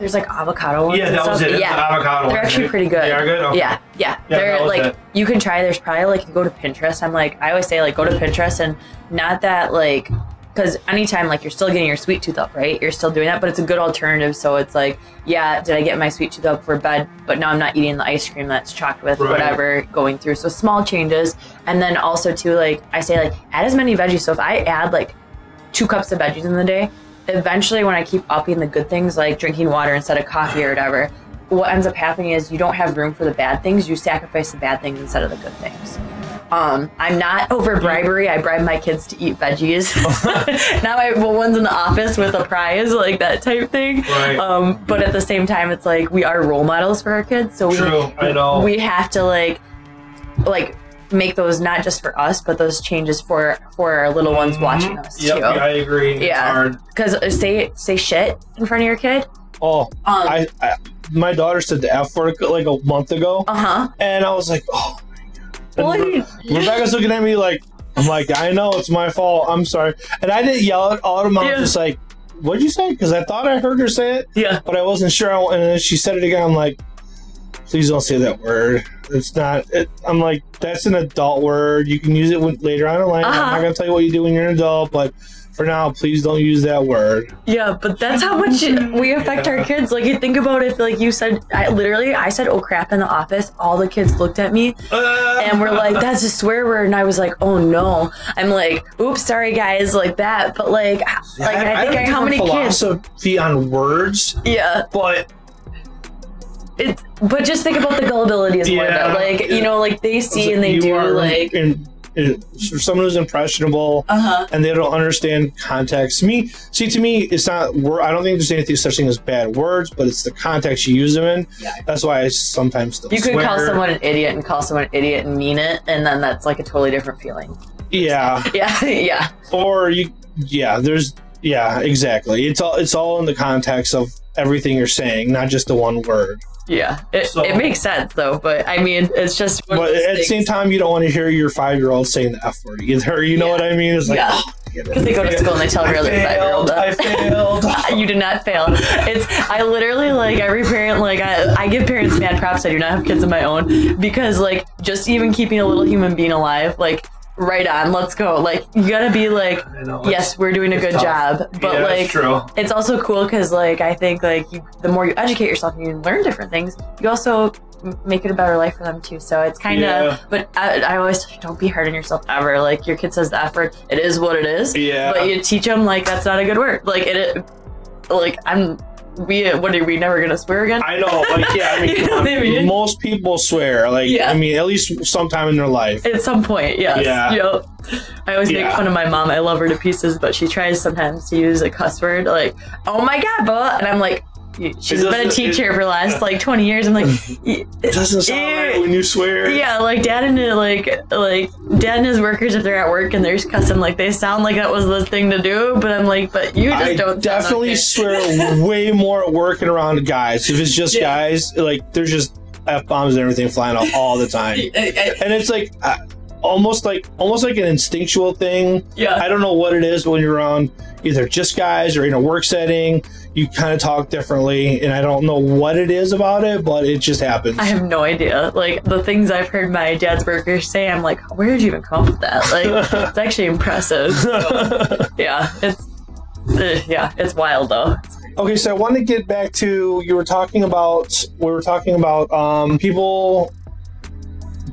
There's like avocado ones. and stuff. Yeah. avocado They're actually pretty good. they are good Okay. Yeah, yeah. Yeah, They're that was like it. you can try. There's probably like you go to Pinterest. I'm like I always say like go to Pinterest and not that like because anytime like you're still getting your sweet tooth up, right? You're still doing that, but it's a good alternative. So it's like yeah, did I get my sweet tooth up for bed? But now I'm not eating the ice cream that's chocked with Right. whatever going through. So small changes, and then also too like I say like add as many veggies. So if I add like two cups of veggies in the day, eventually when I keep upping the good things like drinking water instead of coffee or whatever, what ends up happening is you don't have room for the bad things. You sacrifice the bad things instead of the good things. Um, I'm not over bribery. I bribe my kids to eat veggies. now my well, one's in the office with a prize, like that type thing. Right. Um, but at the same time, it's like we are role models for our kids, so we True, I know. we have to like like make those not just for us, but those changes for for our little ones watching us Mm-hmm. yep too. I agree It's Yeah. Because say say shit in front of your kid. oh Um, I, I my daughter said the F word like a month ago uh huh. and I was like oh Well, Re- Rebecca's looking at me like I'm like I know it's my fault I'm sorry and I didn't yell at all I Yeah. was just like what'd you say because I thought I heard her say it Yeah. but I wasn't sure. And then she said it again. I'm like, please don't say that word. It's not. It, I'm like, that's an adult word. You can use it when, later on in life. I'm Uh-huh. not gonna tell you what you do when you're an adult, but for now, please don't use that word. Yeah, but that's how much we affect our kids. Like you think about it, like you said, I literally I said oh crap in the office. All the kids looked at me and were like, "That's a swear word," and I was like, "Oh no!" I'm like, "Oops, sorry guys," like that. But like, like I, think have I, how many kids? philosophy on words, Yeah, but it's but just think about the gullibility as Yeah. it. Like you know, like they see and they do are like. in, in, for someone who's impressionable. Uh huh. and they don't understand context. Me, see, to me, it's not. I don't think there's anything such thing as bad words, but it's the context you use them in. Yeah. That's why I sometimes still. You could call someone an idiot and call someone an idiot and mean it, and then that's like a totally different feeling. Yeah, Yeah, yeah. or you. Yeah, there's. Yeah, exactly. It's all. It's all in the context of everything you're saying, not just the one word. Yeah, it, So- it makes sense though, but I mean, it's just. one of But those at the same time, you don't want to hear your five year old saying the f word either. You know Yeah. what I mean? It's like. Yeah. oh, because they go to school and they tell I their other five year old. I failed. you did not fail. It's I literally like every parent like I, I give parents mad props. I do not have kids of my own because like just even keeping a little human being alive, like right on, let's go. Like you gotta be like, know, yes, we're doing a good tough. job, but yeah, like it's true. it's also cool because like I think like you, the more you educate yourself and you learn different things, you also make it a better life for them too. So it's kind of, Yeah. but I, I always don't be hard on yourself ever. Like your kid says the F word, it is what it is. Yeah. But you teach them like that's not a good word. Like it, like I'm, we what are we never gonna swear again? I know, like yeah, I mean, You know I mean? most people swear. Like Yeah. I mean, at least sometime in their life. At some point, yes. Yeah. Yep. I always Yeah. make fun of my mom. I love her to pieces, but she tries sometimes to use a cuss word like, "Oh my god," but and I'm like, she's It been a teacher for the last like 20 years. I'm like, It doesn't sound right when you swear. yeah, like dad and like like dad and his workers if they're at work and they're cussing like they sound like that was the thing to do, but I'm like, but you just I don't. definitely okay. swear way more at work and around guys. If it's just Yeah. guys, like there's just f bombs and everything flying out all the time, I- I- and it's like uh, almost like almost like an instinctual thing. yeah. I don't know what it is when you're around either just guys or in a work setting. You kind of talk differently, and I don't know what it is about it, but it just happens. I have no idea. Like the things I've heard my dad's workers say, I'm like, where did you even come up with that? Like, it's actually impressive. So, yeah, it's uh, yeah, it's wild though. Okay, so I want to get back to you were talking about we were talking about um, people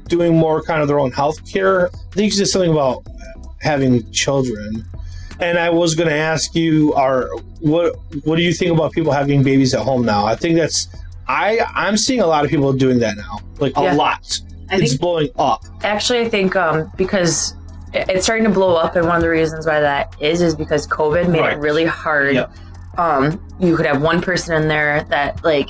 doing more kind of their own health care. I think you said something about having children, and I was going to ask you, are what what do you think about people having babies at home now? I think that's I I'm seeing a lot of people doing that now, like a lot. I it's think blowing up. actually, I think um, because it's starting to blow up, and one of the reasons why that is is because COVID made Right. it really hard. Yep. Um, you could have one person in there that like.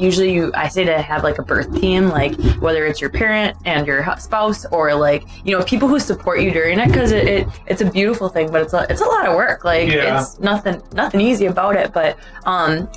Usually, you I say to have like a birth team, like whether it's your parent and your spouse, or like you know people who support you during it, because it, it it's a beautiful thing, but it's a it's a lot of work. Like Yeah. it's nothing nothing easy about it. But um,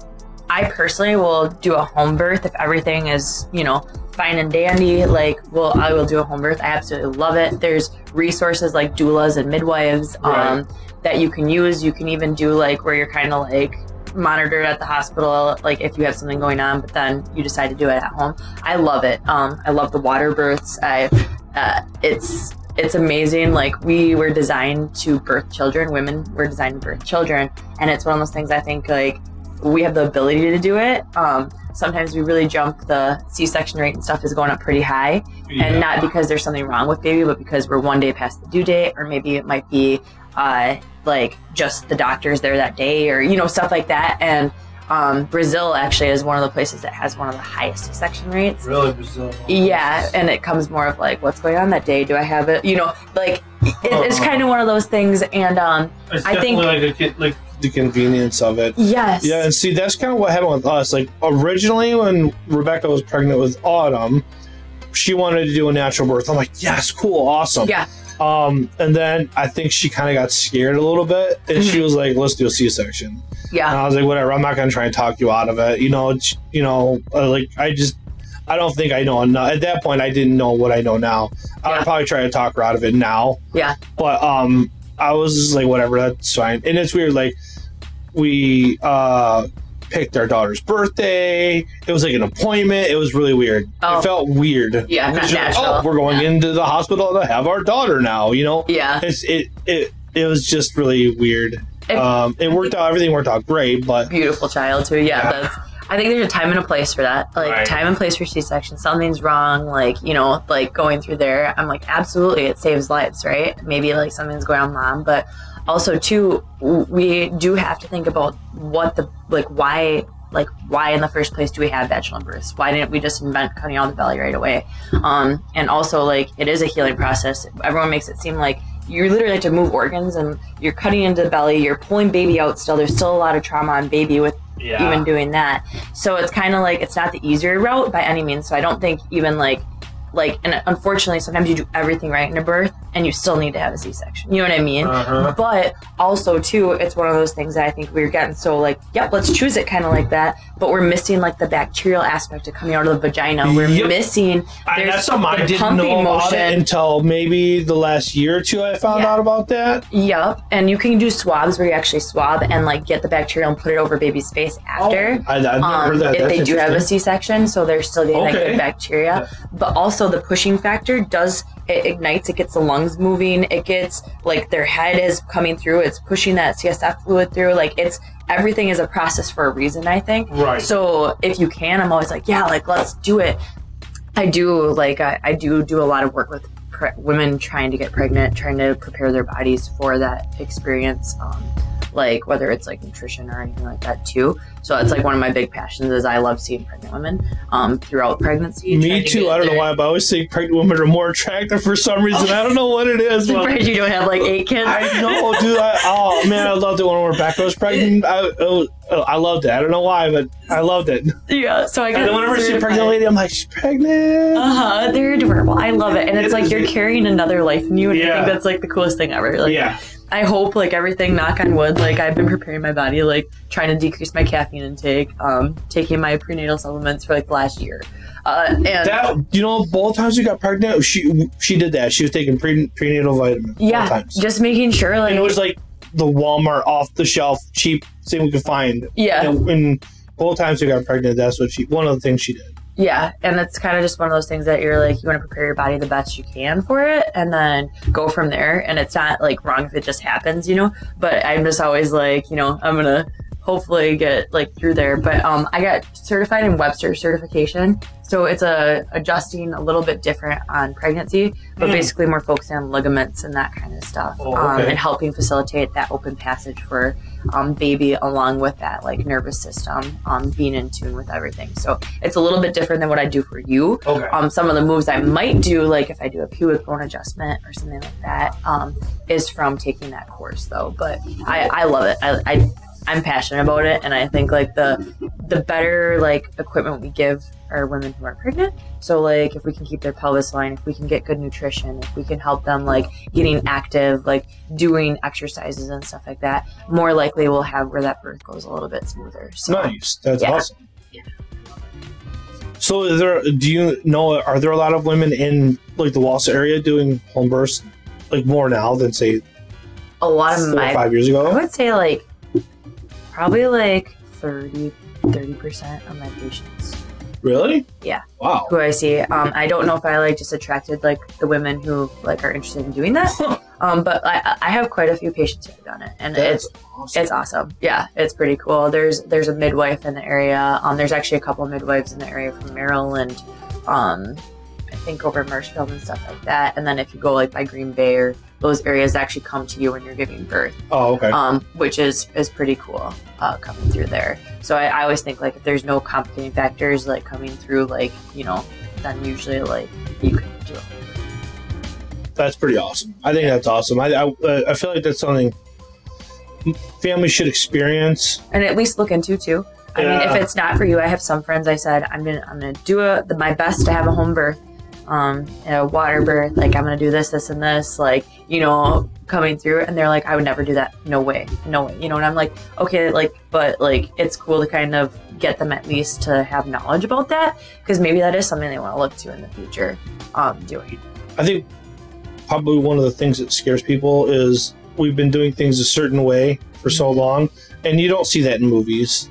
I personally will do a home birth if everything is, you know, fine and dandy. Like, well, I will do a home birth. I absolutely love it. There's resources like doulas and midwives um, that you can use. You can even do like where you're kind of like monitored at the hospital, like if you have something going on, but then you decide to do it at home. I love it. Um, I love the water births. I, uh, it's it's amazing. Like we were designed to birth children. Women were designed to birth children, and it's one of those things. I think like we have the ability to do it. Um, sometimes we really jump the C-section rate and stuff is going up pretty high, and not because there's something wrong with baby, but because we're one day past the due date, or maybe it might be uh, like just the doctors there that day, or you know stuff like that. And um, Brazil actually is one of the places that has one of the highest C-section rates. Really, Brazil. Yeah, and it comes more of like, what's going on that day? Do I have it? You know, like it, it's kind of one of those things. And um, It's I think- definitely like, a, like the convenience of it. yes, Yeah, and see, that's kind of what happened with us. Like originally, when Rebecca was pregnant with Autumn, she wanted to do a natural birth. I'm like, yes, cool, awesome. yeah, Um, and then I think she kind of got scared a little bit, and she was like, "Let's do a C-section." And yeah, I was like, "Whatever, I'm not gonna try and talk you out of it." You know, you know, uh, like I just. I don't think I know enough. At that point, I didn't know what I know now. I'd probably try to talk her out of it now. yeah, But um, I was just like, whatever, that's fine. And it's weird, like we uh picked our daughter's birthday. It was like an appointment. It was really weird. Oh. It felt weird. Yeah, not just like, natural. oh, we're going Yeah. into the hospital to have our daughter now. You know, yeah. it's it it it was just really weird. It- um, it worked out. Everything worked out great, but beautiful child too. Yeah, Yeah. that's. I think there's a time and a place for that. Like Right. time and place for C-section. Something's wrong. Like you know, like going through there. I'm like, absolutely, it saves lives, right? Maybe like something's going on, mom, but also too, we do have to think about what the like why. Like why in the first place do we have vaginal births? Why didn't we just invent cutting out the belly right away? Um, and also like it is a healing process. Everyone makes it seem like you literally have to move organs and you're cutting into the belly, you're pulling baby out still. There's still a lot of trauma on baby with yeah, even doing that. So it's kind of like it's not the easier route by any means. So I don't think even like like and unfortunately sometimes you do everything right in a birth and you still need to have a C-section. You know what I mean? Uh-huh. But also too, it's one of those things that I think we're getting so like, yep, let's choose it kind of like that. But we're missing like the bacterial aspect of coming out of the vagina. We're Yep. missing I, there's that's something I didn't know about motion. it until maybe the last year or two. I found Yeah. out about that. Yep, and you can do swabs where you actually swab and like get the bacteria and put it over baby's face after. I, I've never um, heard that. if That's they do have a. C-section, so they're still getting that good bacteria. But also the pushing factor does it ignites. It gets the lungs moving. It gets like their head is coming through. It's pushing that CSF fluid through. Like it's everything is a process for a reason. I think. Right. So if you can, I'm always like, yeah, like let's do it. I do like I, I do do a lot of work with pre- women trying to get pregnant, trying to prepare their bodies for that experience. Um, like whether it's like nutrition or anything like that too. So it's like one of my big passions is I love seeing pregnant women um, throughout pregnancy. Me trying to too. I don't know why, but I always think pregnant women are more attractive for some reason. I don't know what it is. but- Surprised you don't have like eight kids. I know, dude. I, oh man, I loved it when Rebecca was pregnant. I, it was- I loved it. I don't know why, but I loved it. Yeah, so I got then whenever I see a pregnant lady, I'm like, she's pregnant. Uh huh. They're adorable. I love it, and it's It like is. you're carrying another life in you, and I think that's like the coolest thing ever. Like, yeah, I hope like everything. Knock on wood. Like I've been preparing my body, like trying to decrease my caffeine intake, um, taking my prenatal supplements for like the last year, uh, and that you know, both times you got pregnant, she she did that. She was taking pre, prenatal vitamins. yeah, just making sure like and it was like the Walmart off the shelf, cheap thing we could find. yeah, And, and both times we got pregnant, that's what she. One of the things she did. Yeah, and it's kind of just one of those things that you're like, you want to prepare your body the best you can for it, and then go from there. And it's not like wrong if it just happens, you know. But I'm just always like, you know, I'm gonna hopefully get like through there. But um, I got certified in Webster certification, so it's a adjusting a little bit different on pregnancy, but Mm. basically more focused on ligaments and that kind of stuff, Oh, um, and helping facilitate that open passage for um, baby, along with that like nervous system um, being in tune with everything. So it's a little bit different than what I do for you. Okay. Um, some of the moves I might do, like if I do a pubic bone adjustment or something like that, um, is from taking that course though. But I, I love it. I, I I'm passionate about it, and I think like the the better like equipment we give our women who are pregnant. So like if we can keep their pelvis line, if we can get good nutrition, if we can help them like getting active, like doing exercises and stuff like that, more likely we'll have where that birth goes a little bit smoother. So Nice. That's Yeah. awesome. So, is there? Do you know? Are there a lot of women in like the Wausau area doing home births, like more now than say a lot of my five years ago? I would say like probably like 30 percent of my patients Really? Yeah. Wow. who I see. Um, I don't know if I like just attracted like the women who like are interested in doing that. Um, but I, I have quite a few patients who have done it, and That's it's awesome. it's awesome. Yeah, it's pretty cool. There's there's a midwife in the area. Um, there's actually a couple of midwives in the area from Maryland. Um, I think over Marshfield and stuff like that. And then if you go like by Green Bay or those areas, actually come to you when you're giving birth oh, okay. um, which is is pretty cool uh, coming through there. So I, I always think like if there's no complicating factors like coming through, like you know, then usually like you can do it. that's pretty awesome. I think that's awesome. I I, uh, I feel like that's something families should experience. and at least look into too. I mean, if it's not for you, I have some friends. I said I'm gonna I'm gonna do a, the, my best to have a home birth, um, a water birth. Like I'm gonna do this, this, and this. Like you know, coming through, and they're like, I would never do that. No way, no way. You know, and I'm like, okay, like, but like, it's cool to kind of get them at least to have knowledge about that because maybe that is something they want to look to in the future, um, doing. I think probably one of the things that scares people is we've been doing things a certain way for so long, and you don't see that in movies.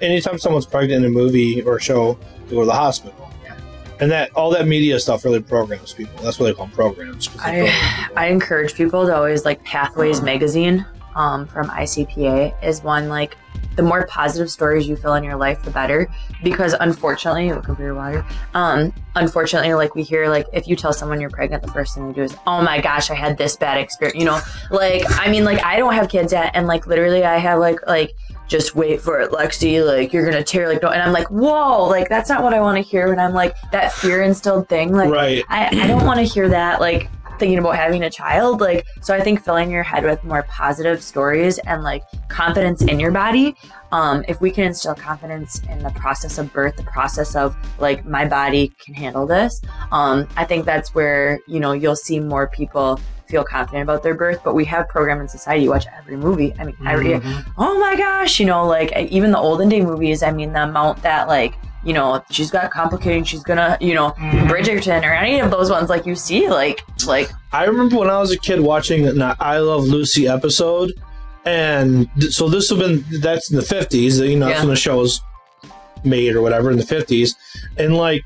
Anytime someone's pregnant in a movie or show, they go to the hospital. And that all that media stuff really programs people. That's what they call them programs. they I. I encourage people to always like Pathways magazine um, from ICPA is one like the more positive stories you fill in your life, the better. Because unfortunately, looking for your water. Um, unfortunately, like we hear, like if you tell someone you're pregnant, the first thing they do is, "Oh my gosh, I had this bad experience." You know, like I mean, like I don't have kids yet, and like literally, I have like like just wait for it, Lexi. Like you're gonna tear like no, and I'm like, whoa, like that's not what I want to hear. When I'm like that fear instilled thing, like right. I, I don't want to hear that like thinking about having a child like so i think filling your head with more positive stories and like confidence in your body um, if we can instill confidence in the process of birth the process of like my body can handle this um, i think that's where you know you'll see more people feel confident about their birth but we have program in society you watch every movie i mean every Mhm. oh my gosh, you know, like even the olden day movies, I mean, the amount that, like, you know, she's got complicated, she's gonna, you know, Bridgerton or any of those ones, like you see, like, like, I remember when I was a kid watching an I Love Lucy episode, and th- so this have been that's in the fifties. You know, that's Yeah. when the show was made or whatever in the fifties, and like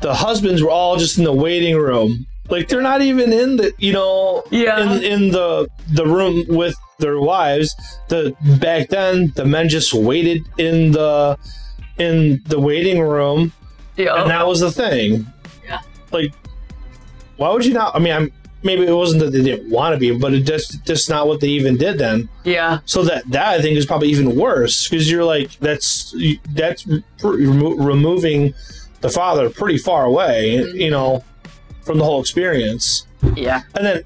the husbands were all just in the waiting room, like they're not even in the you know Yeah. in in the the room with their wives. The back then the men just waited in the in the waiting room Yeah. and that was the thing. Yeah. Like, why would you not? I mean, I'm, maybe it wasn't that they didn't want to be, but it just just not what they even did then. yeah. So that that I think is probably even worse because you're like that's that's remo- removing the father pretty far away, mm-hmm. you know, from the whole experience, Yeah. and then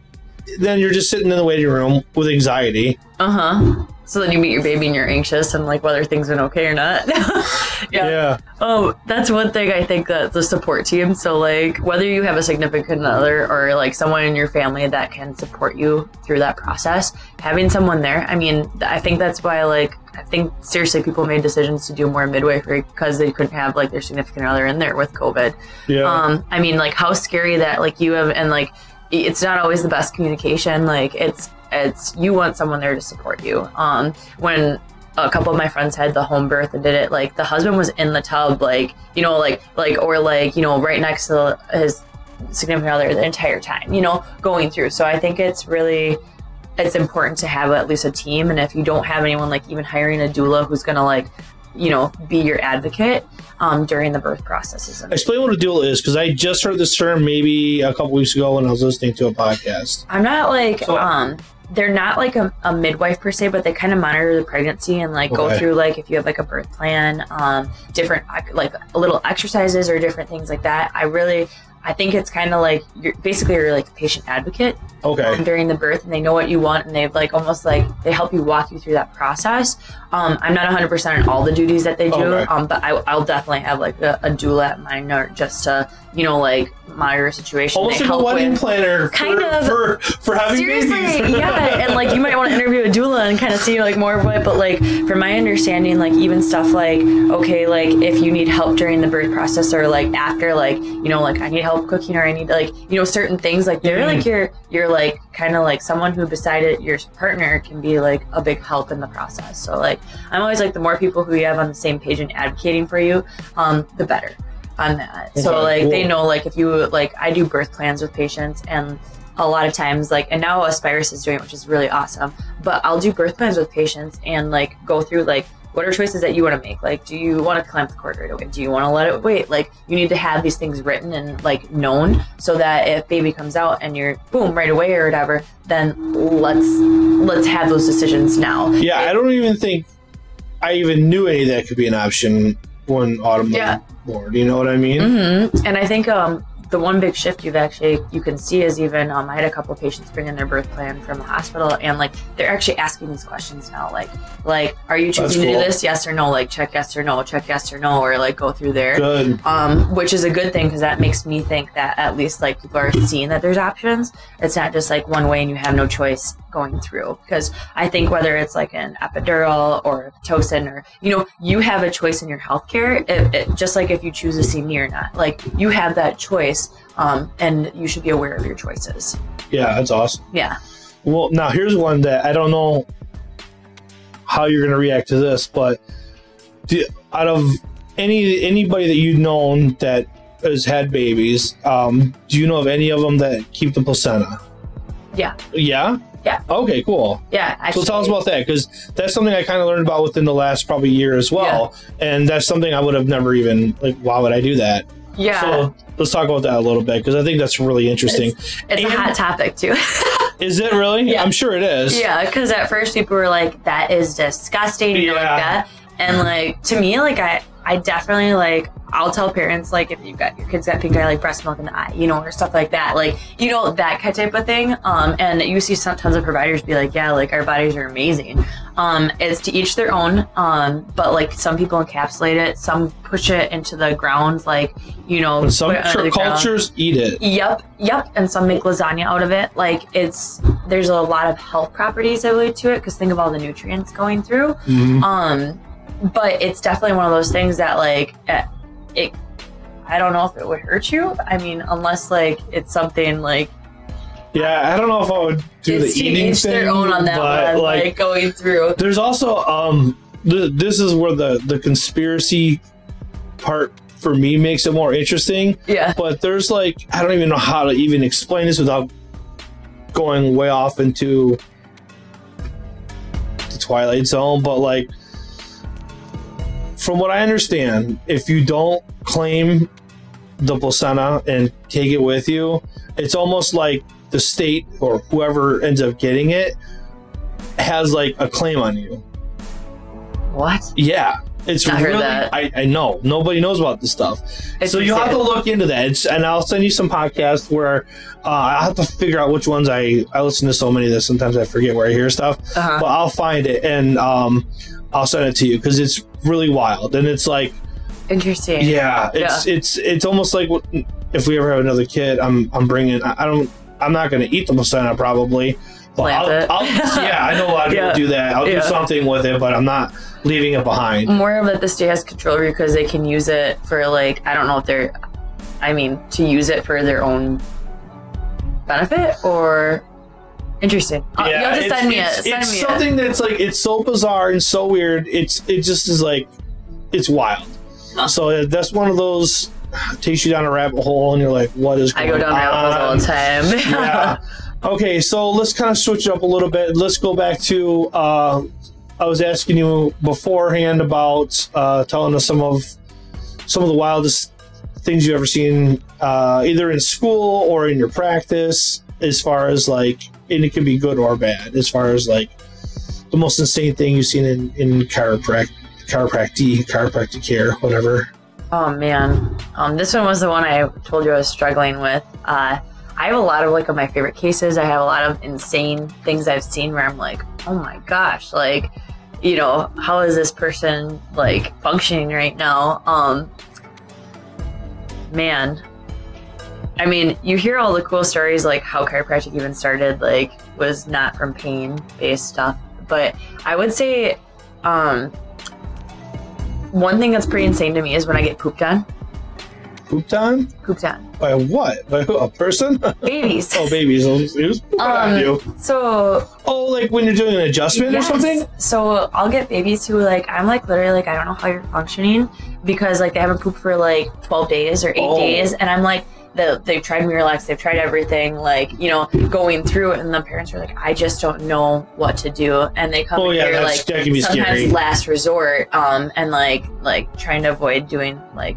then you're just sitting in the waiting room with anxiety. Uh huh. So then you meet your baby and you're anxious and like whether things went okay or not. yeah. Yeah, Oh, that's one thing I think that the support team. So like whether you have a significant other or like someone in your family that can support you through that process, having someone there. I mean, I think that's why like I think seriously people made decisions to do more midwifery because they couldn't have like their significant other in there with COVID. yeah, Um, I mean, like how scary that like you have, and like it's not always the best communication. Like it's it's you want someone there to support you. Um, when a couple of my friends had the home birth and did it, like the husband was in the tub, like you know, like like or like you know, right next to his significant other the entire time, you know, going through. So I think it's really it's important to have at least a team and if you don't have anyone like even hiring a doula who's gonna like you know be your advocate um, during the birth processes and Explain what a doula is because I just heard this term maybe a couple weeks ago when I was listening to a podcast. I'm not like So- um they're not like a, a midwife per se, but they kind of monitor the pregnancy and like go through like if you have like a birth plan, um, different like little exercises or different things like that. I really I think it's kind of like you're basically you're like a patient advocate Okay, during the birth and they know what you want and they've like almost like they help you walk you through that process. Um, I'm not 100% on all the duties that they do, Okay. um, but I, I'll definitely have like a, a doula at my note just to you know like monitor a situation. almost like a wedding with- planner for, Kind of. for for having Seriously, babies. yeah, and like you might want to interview a doula and kind of see like more of what, but like from my understanding, like even stuff like okay, like if you need help during the birth process or like after, like you know, like I need help cooking or I need like you know certain things, like they're Mhm. like you're you're like kind of like someone who beside it your partner can be like a big help in the process. So like I'm always like the more people who you have on the same page and advocating for you, um, the better on that. So like they know like if you like I do birth plans with patients and a lot of times like and now Aspirus is doing it which is really awesome but I'll do birth plans with patients and like go through like what are choices that you want to make like do you want to clamp the cord right away do you want to let it wait like you need to have these things written and like known so that if baby comes out and you're boom right away or whatever then let's let's have those decisions now Yeah, I don't even think I even knew any that could be an option when Autumn Yeah. You know what I mean? mm-hmm. And I think um, the one big shift you've actually you can see is even um, I had a couple of patients bring in their birth plan from the hospital, and like they're actually asking these questions now, like like Are you choosing to do this? Yes or no? Like check yes or no, check yes or no, or like go through there. Good. Um, which is a good thing because that makes me think that at least like people are seeing that there's options. It's not just like one way and you have no choice going through. Because I think whether it's like an epidural or a pitocin or you know you have a choice in your healthcare. It, it, just like if you choose a C me or not, like you have that choice, um, and you should be aware of your choices. Yeah, that's awesome. Yeah. Well, now here's one that I don't know how you're going to react to this, but do, out of any anybody that you've known that has had babies, um, do you know of any of them that keep the placenta? Yeah. Yeah. Yeah. Okay. Cool. Yeah. Actually, So tell us about that because that's something I kind of learned about within the last probably year as well, and that's something I would have never even like. Why would I do that? Yeah. So let's talk about that a little bit because I think that's really interesting. it's and- a hot topic too. Is it really? Yeah. I'm sure it is. Yeah, because at first people were like, "That is disgusting," like Yeah. that. And like to me, like I, I definitely like I'll tell parents like if you've got your kids got pink eye, like breast milk in the eye, you know, or stuff like that, like you know that kind type of thing. Um, and you see some tons of providers be like, "Yeah, like our bodies are amazing." Um, it's to each their own. Um, but like some people encapsulate it, some push it into the ground, like you know, And some put it under cur- the ground. cultures eat it. Yep, yep. And some make lasagna out of it. Like it's there's a lot of health properties I believe to it because think of all the nutrients going through. Mhm. Um, but it's definitely one of those things that like it, it. I don't know if it would hurt you. I mean, unless like it's something like Yeah, I don't know if I would do the eating thing, their own on that but one, like, like, going through. there's also um, th- this is where the the conspiracy part for me makes it more interesting. Yeah, But there's like I don't even know how to even explain this without going way off into the twilight zone. But like from what I understand, if you don't claim the placenta and take it with you, it's almost like the state or whoever ends up getting it has like a claim on you. What? Yeah. It's I heard that. I, I know nobody knows about this stuff, It's so you have to look into that. It's, and I'll send you some podcasts where uh, I have to figure out which ones I I listen to so many that sometimes I forget where I hear stuff Uh-huh. but I'll find it and um, I'll send it to you because it's really wild and it's like Interesting. yeah it's it's it's almost like if we ever have another kid I'm I'm bringing I don't I'm not gonna eat the placenta probably I'll, it. I'll, yeah I know a lot of Yeah. people do that I'll Yeah. do something with it but I'm not leaving it behind More of that the state has control over because they can use it for like I don't know if they're, I mean, to use it for their own benefit or interesting. Uh, you have to it's, send me it. Send it's me something that's like it's so bizarre and so weird it's it just is like it's wild Huh. so uh, that's one of those takes you down a rabbit hole and you're like what is it. I going go down rabbit holes all on? the time. yeah. Okay, so let's kind of switch it up a little bit. Let's go back to uh, I was asking you beforehand about uh, telling us some of some of the wildest things you've ever seen, uh, either in school or in your practice, as far as like, and it can be good or bad, as far as like the most insane thing you've seen in in chiropract chiropractic chiropractic care, whatever. Oh man, um, this one was the one I told you I was struggling with. Uh, I have a lot of like of my favorite cases. I have a lot of insane things I've seen where I'm like, oh my gosh, like, you know, how is this person like functioning right now? Um, man, I mean, you hear all the cool stories like how chiropractic even started, like was not from pain based stuff, but I would say, um, one thing that's pretty insane to me is when I get pooped on. Pooped on Pooped on. by what? By who? A person? Babies. oh, babies. It was pooping on Um, you. So Oh, like when you're doing an adjustment yes. or something? So I'll get babies who like I'm like literally like I don't know how you're functioning because like they haven't pooped for like 12 days or eight Oh. days, and I'm like. The, they've tried Miralax, they've tried everything, like, you know, going through it, and the parents are like, I just don't know what to do. And they come Oh yeah, here, like, that sometimes scary. last resort um and like like trying to avoid doing like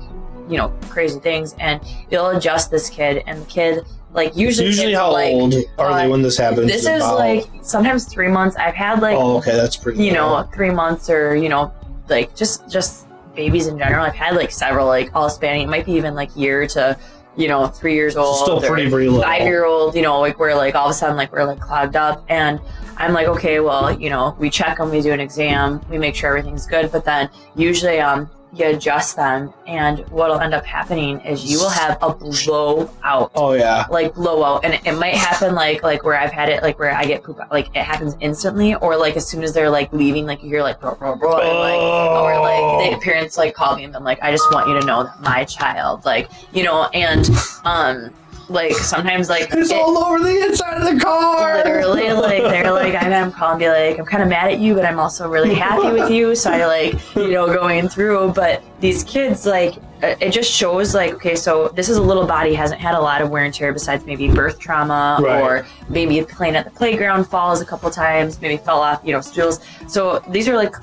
you know crazy things and you'll adjust this kid and the kid like usually Usually, how like, old are they uh, when this happens? this is About- like sometimes three months i've had like oh, okay, that's pretty. you low. know three months or you know like just just babies in general i've had like several like all spanning it might be even like year to you know three years old still pretty five year old, you know, like we're like all of a sudden like we're like clogged up, and I'm like, okay, well, you know, we check them, we do an exam, we make sure everything's good, but then usually um you adjust them, and what'll end up happening is you will have a blowout. Oh yeah. Like blowout, and it, it might happen like like where I've had it like where I get poop like it happens instantly, or like as soon as they're like leaving, like you hear like bro bro bro, and, like or like the parents like call me and I'm like, I just want you to know that my child, like you know, and um, like sometimes like It's it- all over the inside of the car. literally like they're like I'm gonna call and be like I'm kind of mad at you, but I'm also really happy with you. So I like you know going through, but these kids like it it just shows like okay, so this is a little body hasn't had a lot of wear and tear besides maybe birth trauma Right. or maybe playing at the playground falls a couple times, maybe fell off you know stools. So these are like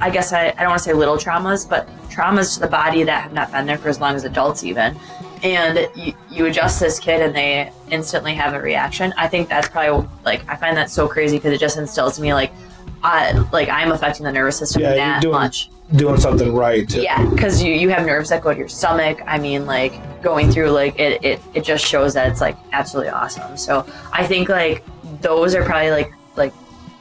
I guess I, I don't want to say little traumas, but traumas to the body that have not been there for as long as adults, even. And you, you adjust this kid and they instantly have a reaction. I think that's probably like, I find that so crazy because it just instills in me like, I, like I'm affecting the nervous system Yeah, you're that doing- much. Doing something right. Yeah, because you, you have nerves that go to your stomach. I mean, like going through like it, it, it just shows that it's like absolutely awesome. So I think like those are probably like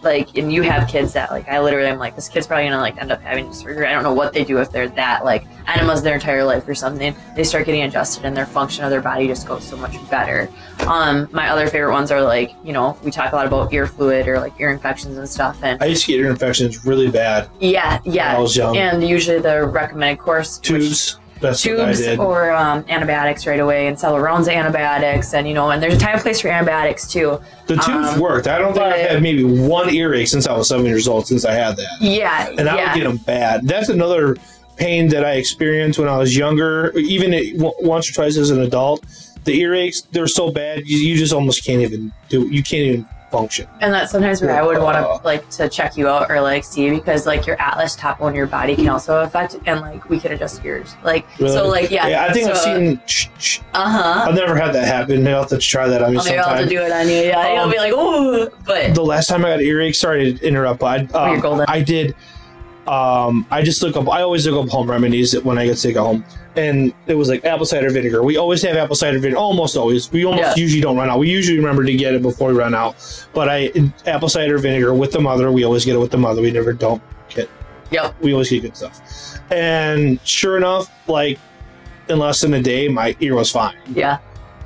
like and you have kids that like I literally am like this kid's probably gonna like end up having surgery. I don't know what they do if they're that like enemas their entire life or something. They start getting adjusted and their function of their body just goes so much better. Um, my other favorite ones are like you know we talk a lot about ear fluid or like ear infections and stuff and I used to get ear infections really bad yeah when yeah I was young. and usually the recommended course which- Tubes. That's tubes or um, antibiotics right away and several antibiotics and you know and there's a time and place for antibiotics too the tubes um, worked. I don't think I've had maybe one earache since I was seven years old. Since I had that. yeah and I yeah would get them bad. That's another pain that I experienced when I was younger, even it, w- once or twice as an adult. The earaches, they're so bad, you, you just almost can't even do. You can't even function. And that's sometimes where I would want to like to check you out or like see because like your atlas top on your body can also affect and like we could adjust yours. Like Really? so like yeah. Yeah, I think I've seen. Uh huh. I've never had that happen. Maybe I'll have to try that on me Oh, maybe I'll have to do it on you. Yeah, you'll Um, be like, ooh, but The last time I got earache, sorry to interrupt, but I, Oh, um, golden. I did. Um, I just look up. I always look up home remedies when I get sick at home, and it was like apple cider vinegar. We always have apple cider vinegar. Almost always. We almost Yeah. usually don't run out. We usually remember to get it before we run out. But I apple cider vinegar with the mother. We always get it with the mother. We never don't get. Yep. We always get good stuff. And sure enough, like in less than a day, my ear was fine. yeah.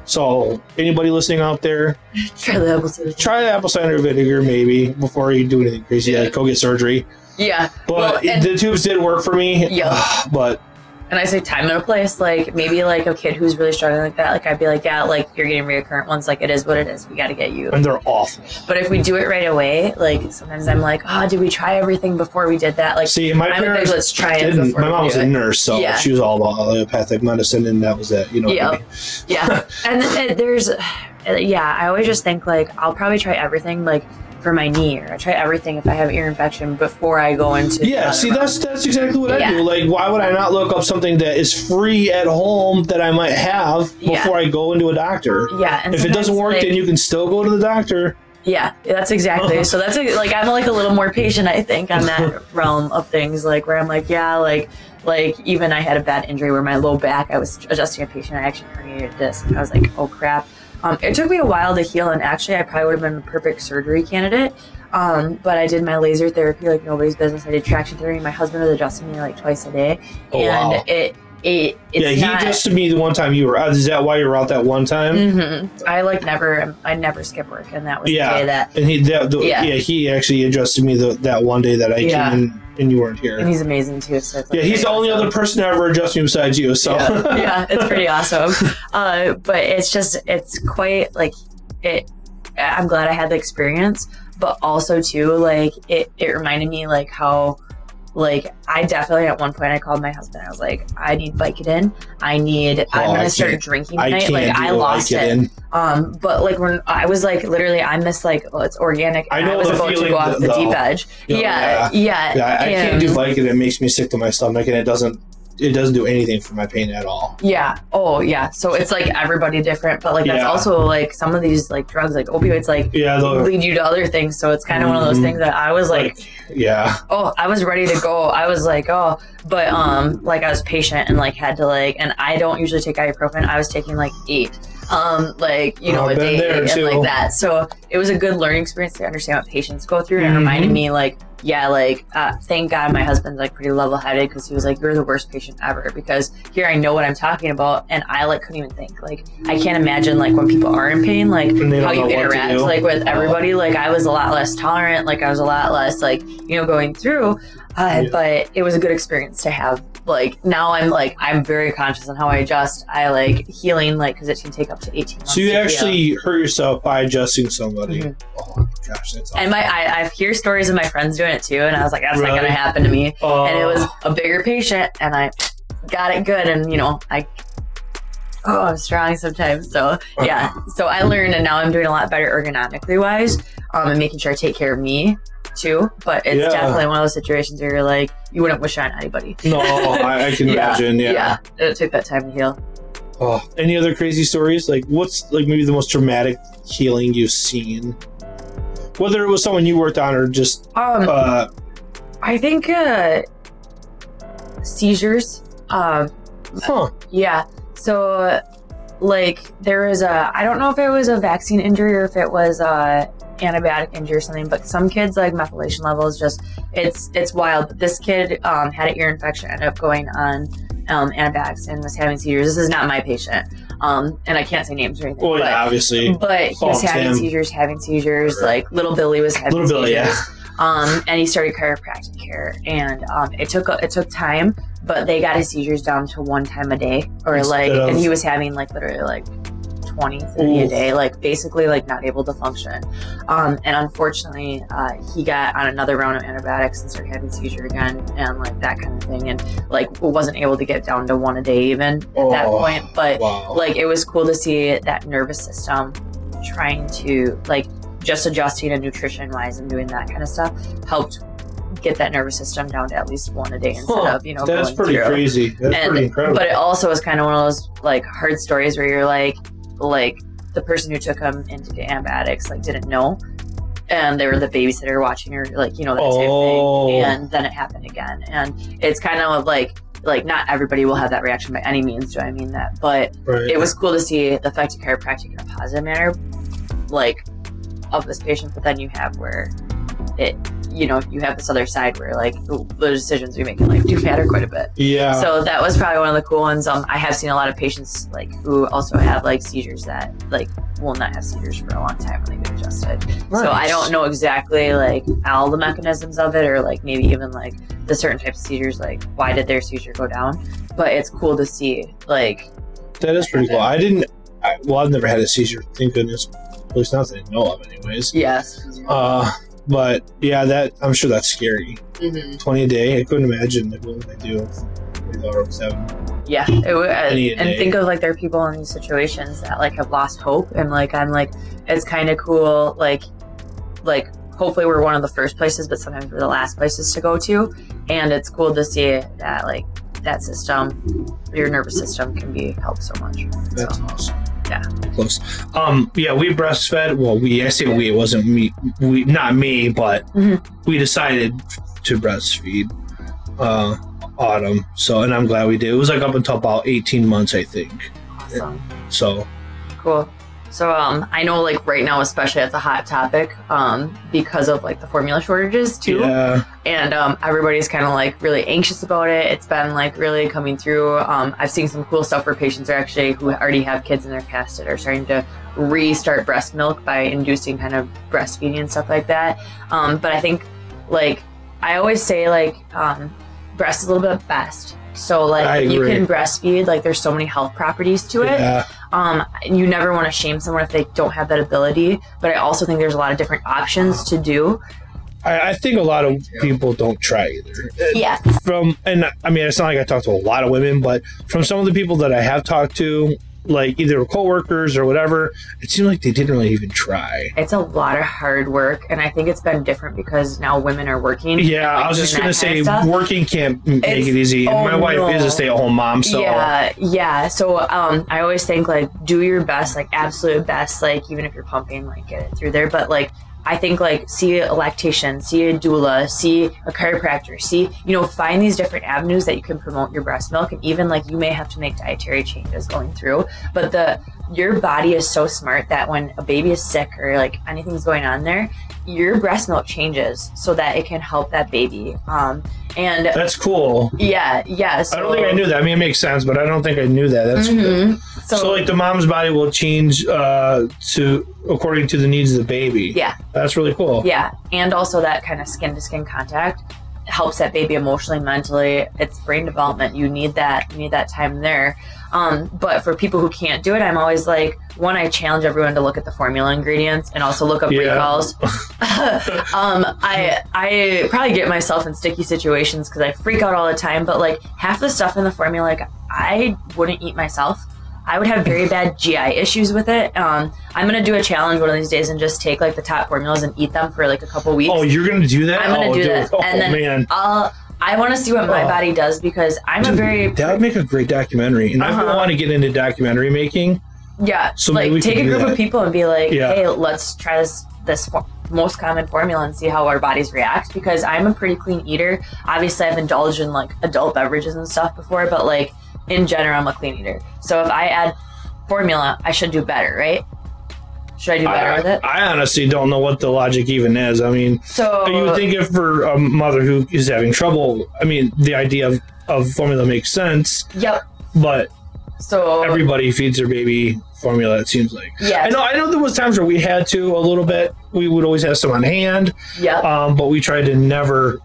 So anybody listening out there, Try the apple cider. try the apple cider vinegar maybe before you do anything crazy, Yeah. like go get surgery. Yeah. But Well, and- the tubes did work for me. Yeah. But And I say time and a place, like maybe like a kid who's really struggling like that, like I'd be like, yeah, like you're getting reoccurrent ones, like it is what it is. We got to get you. and they're awful. But if we do it right away, like sometimes I'm like, oh, did we try everything before we did that? Like, See, my I'm a big, parents let's try it. My mom was a nurse, so Yeah. she was all about allopathic medicine, and that was it. You know. Yeah. I mean? yeah. And uh, there's, yeah, I always just think like I'll probably try everything like for my knee, or I try everything if I have ear infection before I go into. Yeah, see, that's that's exactly what I do. Like, why would I not look up something that is free at home that I might have before Yeah. I go into a doctor? yeah. And if it doesn't work, like, then you can still go to the doctor. Yeah, that's exactly. So that's a, like I'm like a little more patient, I think, on that realm of things. Like where I'm like, yeah, like like even I had a bad injury where my low back, I was adjusting a patient, I actually herniated a disc. I was like, oh crap. Um, it took me a while to heal, and actually, I probably would have been a perfect surgery candidate. Um, but I did my laser therapy like nobody's business. I did traction therapy. My husband was adjusting me like twice a day, Oh, and wow. it it it's yeah, he not, adjusted me the one time you were out. Is that why you were out that one time? Mhm. I like never I never skip work, and that was Yeah. the day that And he, that, the, yeah. Yeah. he actually adjusted me the, that one day that I Yeah. came in and you weren't here. and he's amazing too. So it's like yeah, he's the only awesome. other person to ever adjust me besides you. So yeah, yeah, it's pretty awesome. Uh, but it's just it's quite like it. I'm glad I had the experience, but also too like it. It reminded me like how like I definitely at one point I called my husband. I was like, I need Vicodin. I need. I'm Oh, gonna start drinking I tonight. can't Like I I a lost it. Um, but like when I was like literally, I missed like well, it's organic. I know I was the about to feeling go off the though. deep edge. Yeah, Yeah, yeah, Yeah, I, I can't do Vicodin. It makes me sick to my stomach, and it doesn't. It doesn't do anything for my pain at all. Yeah. Oh, yeah. So it's like everybody different, but like that's Yeah. also like some of these like drugs, like opioids, like Yeah, lead you to other things. So it's kind of one of those Mhm. things that I was like, yeah, oh, I was ready to go. I was like, oh, but um, like I was patient and like had to like, and I don't usually take ibuprofen. I was taking like eight, um, like you know, Oh, a day and too. like that. So it was a good learning experience to understand what patients go through, and it Mhm. reminded me like. Yeah, like uh, thank God my husband's like pretty level-headed because he was like, "You're the worst patient ever." Because here I know what I'm talking about, and I like couldn't even think. Like I can't imagine like when people are in pain, like And they don't how you know what to interact like with everybody. Like I was a lot less tolerant. Like I was a lot less like you know going through. Uh, Yeah. But it was a good experience to have. Like now I'm like I'm very conscious on how I adjust. I like healing like because it can take up to 18 months. So you heal. actually hurt yourself by adjusting somebody. Mhm. Oh my gosh, that's And my I, I hear stories of my friends doing it too, and I was like, that's not gonna happen to me. awful. and it was a bigger patient and I got it good and you know I oh I'm strong sometimes so yeah so I learned and now I'm doing a lot better ergonomically wise um and making sure I take care of me too but it's Yeah. definitely one of those situations where you're like you wouldn't wish on anybody no, I, I can imagine. Yeah. Yeah. it took that time to heal Oh, any other crazy stories? Like, what's like maybe the most dramatic healing you've seen? Whether it was someone you worked on or just um uh, I think uh seizures um huh? Yeah. So, like, there was a, I don't know if it was a vaccine injury or if it was a antibiotic injury or something, but some kids, like, methylation levels just, it's, it's wild. But this kid um, had an ear infection, ended up going on um, antibiotics and was having seizures. This is not my patient. Um, and I can't say names or anything. Well, but, yeah, obviously. but he was having Tim. seizures, having seizures. Like, little Billy was having Little Billy, seizures yeah. um, and he started chiropractic care, and um, it took it took time, but they got his seizures down to one time a day, or Instead like, of- and he was having like literally like 20, 30 a day, like basically like not able to function. Um, and unfortunately, uh, he got on another round of antibiotics and started having seizure again, and like that kind of thing, and like wasn't able to get down to one a day even at that Oh, point, but Wow. like it was cool to see that nervous system trying to like just adjusting and nutrition wise and doing that kind of stuff helped get that nervous system down to at least one a day instead Huh, of you know That's going pretty through. crazy. That's And- pretty incredible. But it also is kind of one of those like hard stories where you're like, like the person who took him in to get antibiotics like didn't know, and they were the babysitter watching her, like you know that Oh. same thing, oh. and then it happened again, and it's kind of like like not everybody will have that reaction by any means. Do I mean that? But right. it was cool to see the effect of chiropractic in a positive manner, like of this patient. But then you have where it, you know, you have this other side where like the decisions we make in life do matter quite a bit. yeah. So that was probably one of the cool ones. Um, I have seen a lot of patients like who also have like seizures that like will not have seizures for a long time when they get adjusted. So I don't know exactly like all the mechanisms of it, or like maybe even like the certain types of seizures, like why did their seizure go down? But it's cool to see like That is pretty cool. I didn't. I, well, I've never had a seizure. Thank goodness. At least not that I know of, anyways. yes. Uh, but yeah, that I'm sure that's scary. Mhm. Twenty a day. I couldn't imagine like what would I do if my daughter was having. Yeah, it, w- and think of like there are people in these situations that like have lost hope, and like I'm like it's kind of cool. Like, like hopefully we're one of the first places, but sometimes we're the last places to go to, and it's cool to see that like that system, your nervous system can be helped so much. That's So, awesome. Yeah. Close. Um. Yeah, we breastfed. Well, we. I say we. It wasn't me. We. Not me, but Mhm. we decided to breastfeed. Uh, autumn. So, and I'm glad we did. It was like up until about 18 months, I think. awesome. So, Cool. So um, I know like right now, especially it's a hot topic um, because of like the formula shortages too. yeah. and um, everybody's kind of like really anxious about it. It's been like really coming through. Um, I've seen some cool stuff where patients are actually who already have kids in their cast that are starting to restart breast milk by inducing kind of breastfeeding and stuff like that. Um, but I think like I always say like um, breast is a little bit best. So like if you can breastfeed, like there's so many health properties to it. Yeah. Um, you never want to shame someone if they don't have that ability. But I also think there's a lot of different options to do. I, I think a lot of people don't try either. Yeah. From and I mean, it's not like I talk to a lot of women, but from some of the people that I have talked to, like either coworkers or whatever, it seemed like they didn't really even try. It's a lot of hard work, and I think it's been different because now women are working. Yeah, like, I was just gonna say working can't make It's- it easy. And oh, my wife no. is a stay-at-home mom, so Yeah, yeah. So um, I always think like do your best, like absolute best, like even if you're pumping, like get it through there. But like I think like see a lactation, see a doula, see a chiropractor, see you know find these different avenues that you can promote your breast milk, and even like you may have to make dietary changes going through. But the your body is so smart that when a baby is sick or like anything's going on there, your breast milk changes so that it can help that baby. Um, and that's cool. yeah, yeah. So, I don't think I knew that. I mean, it makes sense, but I don't think I knew that. That's Mhm. so, like the mom's body will change uh, to according to the needs of the baby. Yeah. that's really cool. Yeah, and also that kind of skin to skin contact helps that baby emotionally, mentally. It's brain development. You need that. You need that time there. Um, but for people who can't do it, I'm always like, one, I challenge everyone to look at the formula ingredients and also look up Yeah. recalls. um, I I probably get myself in sticky situations because I freak out all the time. But like half the stuff in the formula, like I wouldn't eat myself. I would have very bad GI issues with it. Um, I'm gonna do a challenge one of these days and just take like the top formulas and eat them for like a couple weeks. Oh, you're gonna do that? I'm gonna oh, do dude. that, Oh and then man, I'll. I want to see what my Oh. body does because I'm a very that would make a great documentary. And I Uh-huh. want to get into documentary making. yeah. So like take a group that. of people and be like, Yeah. hey, let's try this this for- most common formula and see how our bodies react because I'm a pretty clean eater. Obviously, I've indulged in like adult beverages and stuff before, but like in general, I'm a clean eater. So if I add formula, I should do better, right? Should I do better I, with it? I honestly don't know what the logic even is. I mean, So you would think if for a mother who is having trouble, I mean, the idea of, of formula makes sense, yep. but So everybody feeds their baby formula. It seems like. yeah, I know. I know there was times where we had to a little bit. We would always have some on hand, Yeah. um, but we tried to never,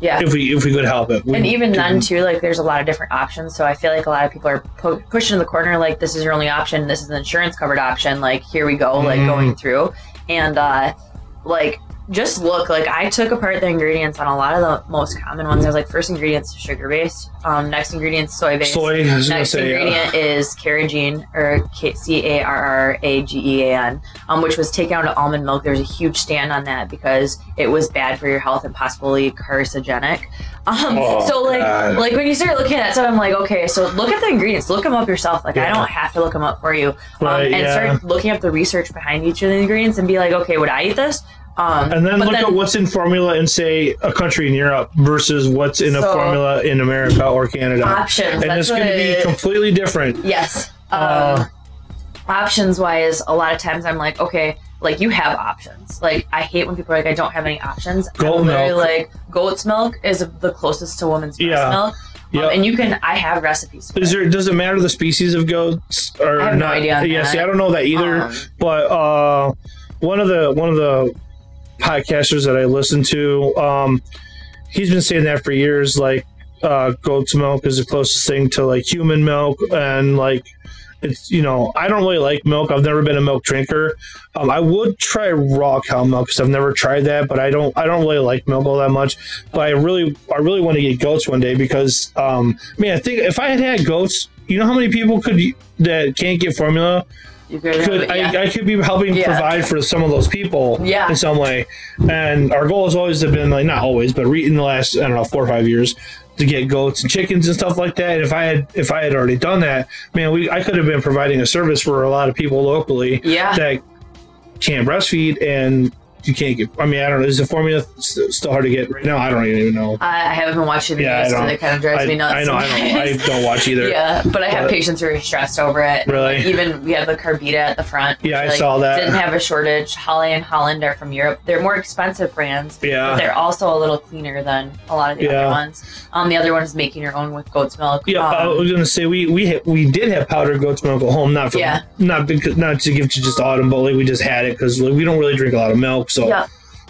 yeah. if we if we could help it. We and even then too like there's a lot of different options so i feel like a lot of people are pu- pushed in the corner like this is your only option this is an insurance covered option like here we go like Mm. going through and uh like just look like I took apart the ingredients on a lot of the most common ones. I was like, first ingredient's sugar based, um, next ingredient's soy based. Soy. Next say. ingredient is carrageen or C A R R A G E A N, um, which was taken out of almond milk. There's a huge stand on that because it was bad for your health and possibly carcinogenic. Um, Oh, so like God. like when you start looking at that stuff, I'm like, okay, so look at the ingredients, look them up yourself. Like I don't have to look them up for you, um, Right, and yeah. start looking up the research behind each of the ingredients and be like, okay, would I eat this? Um, and then look at what's in formula in say a country in Europe versus what's in a formula in America or Canada. options. and it's going to be completely different. Yes. Um, Uh, options wise, a lot of times I'm like, okay, like you have options. Like I hate when people are like, I don't have any options. Goat I'm milk. like goat's milk is the closest to woman's breast Yeah. milk. Um, Yep. and you can, I have recipes. For Is it. there? Does it matter the species of goats or I have no not? idea on Yeah, that. see, I don't know that either. Um, but uh, one of the one of the podcasters that I listen to, um, he's been saying that for years. Like, uh, goat's milk is the closest thing to like human milk, and like it's you know I don't really like milk. I've never been a milk drinker. Um, I would try raw cow milk because I've never tried that, but I don't I don't really like milk all that much. But I really I really want to get goats one day because um, man, I think if I had had goats, you know how many people could that can't get formula you could, could yeah. I, I could be helping Yeah. provide for some of those people Yeah. in some way and our goal has always been like not always but re- in the last i don't know four or five years to get goats and chickens and stuff like that and if i had if i had already done that man we i could have been providing a service for a lot of people locally Yeah. that can't breastfeed and you can't get i mean i don't know is the formula st- still hard to get right now i don't even know I, I haven't been watching the Yeah, I news, so don't- it kind of drives I, me nuts. I know i don't i don't watch either Yeah, but I have But- patients who are stressed over it. Really? Like, even we have the Kabrita at the front. Yeah, I saw that. Didn't have a shortage. Holly and Holland are from Europe. They're more expensive brands. Yeah. But they're also a little cleaner than a lot of the Yeah. other ones. Um, the other one is making your own with goat's milk. Yeah, I Um, was gonna say we we ha- we did have powdered goat's milk at home, not for Yeah. not because not to give to just autumn, but like we just had it because like, we don't really drink a lot of milk. So, yeah.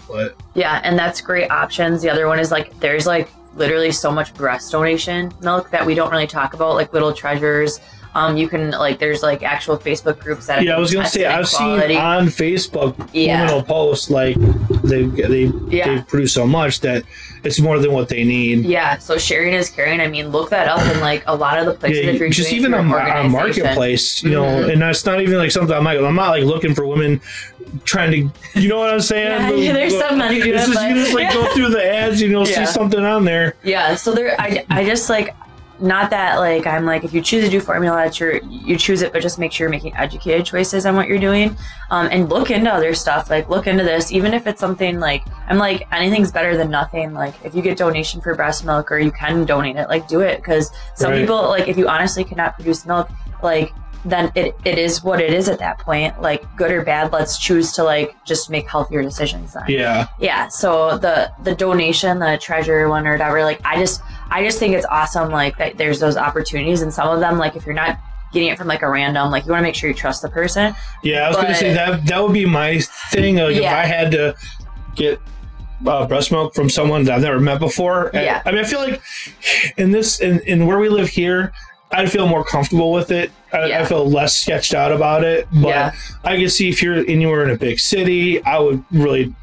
but Yeah, and that's great options. The other one is like there's like literally so much breast donation milk that we don't really talk about, like little treasures. Um, you can like there's like actual Facebook groups that yeah, I was gonna say I've quality. seen on Facebook Yeah. women will post like they they Yeah. they produce so much that it's more than what they need. Yeah, so sharing is caring. I mean, look that up in like a lot of the places. if Yeah, you're just even on, on marketplace, you know, Mhm. and that's not even like something I'm like I'm not like looking for women trying to, you know what I'm saying? Yeah, yeah, there's some men who do that, just, you just like go through the ads, and you'll Yeah. see something on there. Yeah, so there, I, I just like, not that like I'm like if you choose to do formula, it's your you choose it, but just make sure you're making educated choices on what you're doing, um, and look into other stuff. Like look into this, even if it's something like I'm like anything's better than nothing. Like if you get donation for breast milk or you can donate it, like do it because some Right. people like if you honestly cannot produce milk, like then it, it is what it is at that point. Like good or bad, let's choose to like just make healthier decisions then Yeah. yeah so the the donation the treasure one or whatever like i just i just think it's awesome like that there's those opportunities and some of them like if you're not getting it from like a random like you want to make sure you trust the person Yeah, I was gonna say that that would be my thing. Like if I had to get uh, breast milk from someone that I've never met before. I- Yeah. I, mean, I feel like in this in, in where we live here, I'd feel more comfortable with it. I, I feel less sketched out about it. But Yeah. I can see if you're anywhere in a big city, I would really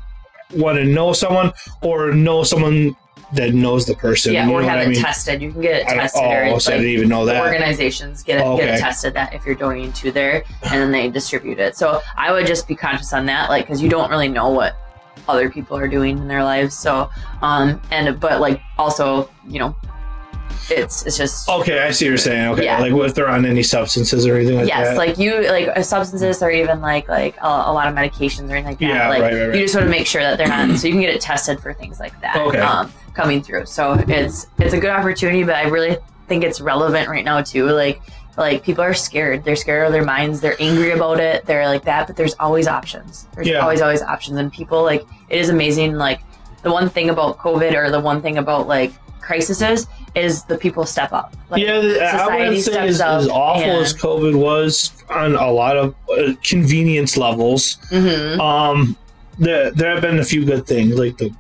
want to know someone or know someone that knows the person. yeah you or know have what it I mean? tested you can get it tested or oh, it's so I didn't even know that. organizations get it Oh, get it tested that if you're donating to there and then they distribute it so i would just be conscious on that like because you don't really know what other people are doing in their lives so um and but like also you know it's it's just Okay, I see what you're saying. Okay, Yeah. like if they're on any substances or anything like yes, that. Yes, like you, like uh, substances or even like like a, a lot of medications or anything like that. Yeah, like right, right, right. you just want to make sure that they're not, so you can get it tested for things like that. Okay. Um, coming through, so it's it's a good opportunity, but I really think it's relevant right now too. Like like people are scared, they're scared of their minds, they're angry about it, they're like that, but there's always options. There's Yeah. always always options, and people like it is amazing. Like the one thing about COVID or the one thing about like crises is the people step up. Like, yeah, I society wouldn't say steps as, up as awful as COVID was on a lot of uh, convenience levels. Mhm. Um, there there have been a few good things, like the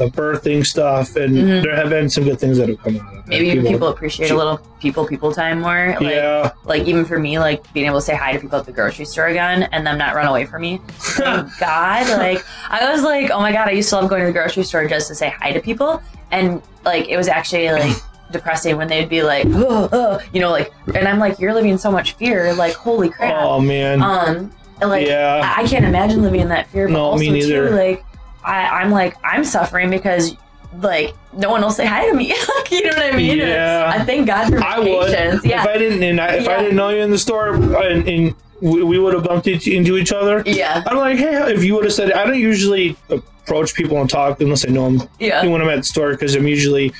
the birthing stuff, and Mhm. there have been some good things that have come out of it. Maybe people, appreciate a little people people time more. Like, yeah, like even for me, like being able to say hi to people at the grocery store again and them not run away from me. Thank God, like I was like, oh my God, I used to love going to the grocery store just to say hi to people, and like it was actually like depressing when they'd be like, oh, oh, you know, like, and I'm like, you're living in so much fear, like holy crap. oh man, Um, like yeah, I I can't imagine living in that fear. But No, also me neither. Too, like I, I'm like I'm suffering because like no one will say hi to me. Like, you know what I mean? Yeah. I thank God for my I would patience. Yeah. if I didn't, and I, if I didn't know you in the store, and, and we, we would have bumped into into each other. yeah. I'm like, hey, if you would have said, I don't usually approach people and talk unless I know them Yeah. when I'm at the store because I'm usually,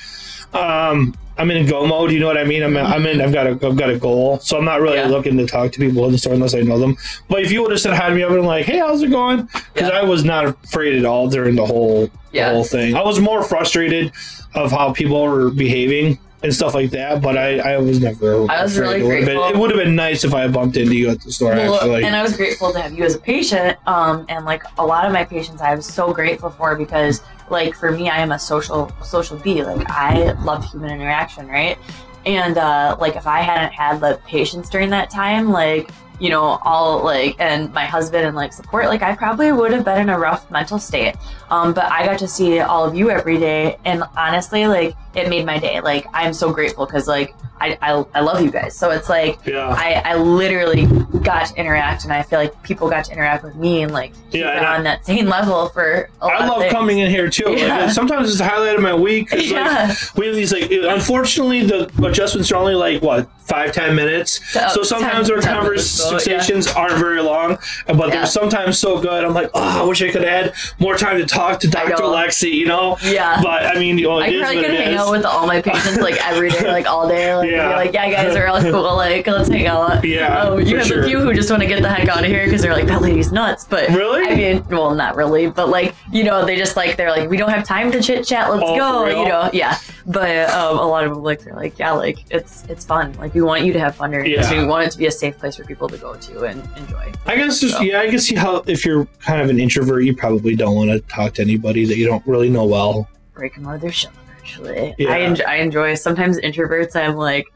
um, I'm in go mode. You know what I mean? I'm, I'm in. I've got a, I've got a goal, so I'm not really Yeah. looking to talk to people in the store unless I know them. But if you would have said hi to me, I would have been like, hey, how's it going? Because Yeah. I was not afraid at all during the whole Yeah. the whole thing. I was more frustrated of how people were behaving and stuff like that, but I, I was never. I was really it would have been, grateful. it would have been nice if I bumped into you at the store. Well, actually, and I was grateful to have you as a patient. Um, and like a lot of my patients, I was so grateful for because, like, for me, I am a social social bee. Like, I love human interaction, right? And uh, like, if I hadn't had the patience during that time, like, you know, all like, and my husband and like support, like, I probably would have been in a rough mental state. Um, but I got to see all of you every day, and honestly, like, it made my day. Like, I'm so grateful because, like, I, I, I love you guys. So it's like, yeah. I, I literally got to interact, and I feel like people got to interact with me and like Yeah, and I- on that same level for. I love coming in here too. Yeah. Like, sometimes it's the highlight of my week. 'cause, like, Yeah. we have these like. Unfortunately, the adjustments are only like what five ten minutes. Uh, so sometimes 10 our 10 minutes, though, conversations aren't very long, but Yeah. they're sometimes so good. I'm like, oh, I wish I could add more time to talk to Doctor know. Lexi. You know. Yeah. But I mean, you know, it I is probably could hang is. out with all my patients like every day, like all day. Like, Yeah. like, yeah, guys are all cool. Like, let's hang out. Yeah, Oh, you have sure. a few who just want to get the heck out of here because they're like, that lady's nuts. But Really? I mean, well, not really, but like, you know, they just like they're like, we don't have time to chit chat. Let's Oh, go. You know, yeah. But um, a lot of them like they're like, yeah, like it's it's fun. Like we want you to have fun during this. Yeah. We want it to be a safe place for people to go to and enjoy. I guess just So. yeah, I can see how if you're kind of an introvert, you probably don't want to talk to anybody that you don't really know well. break them out of their shell eventually. Yeah. I enjoy, I enjoy sometimes introverts. I'm like,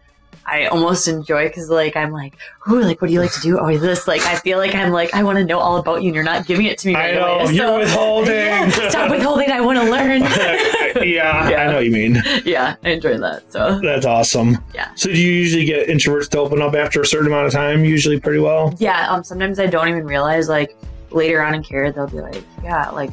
I almost enjoy because like I'm like, ooh, like what do you like to do? Oh, this like I feel like I'm like I want to know all about you, and you're not giving it to me. I Right know away. you're So- withholding. Yeah, stop withholding. I want to learn. yeah, Yeah. I know what you mean. yeah, I enjoy that. So That's awesome. Yeah. So do you usually get introverts to open up after a certain amount of time? Usually pretty well. yeah, um, sometimes I don't even realize like later on in care they'll be like, yeah, like.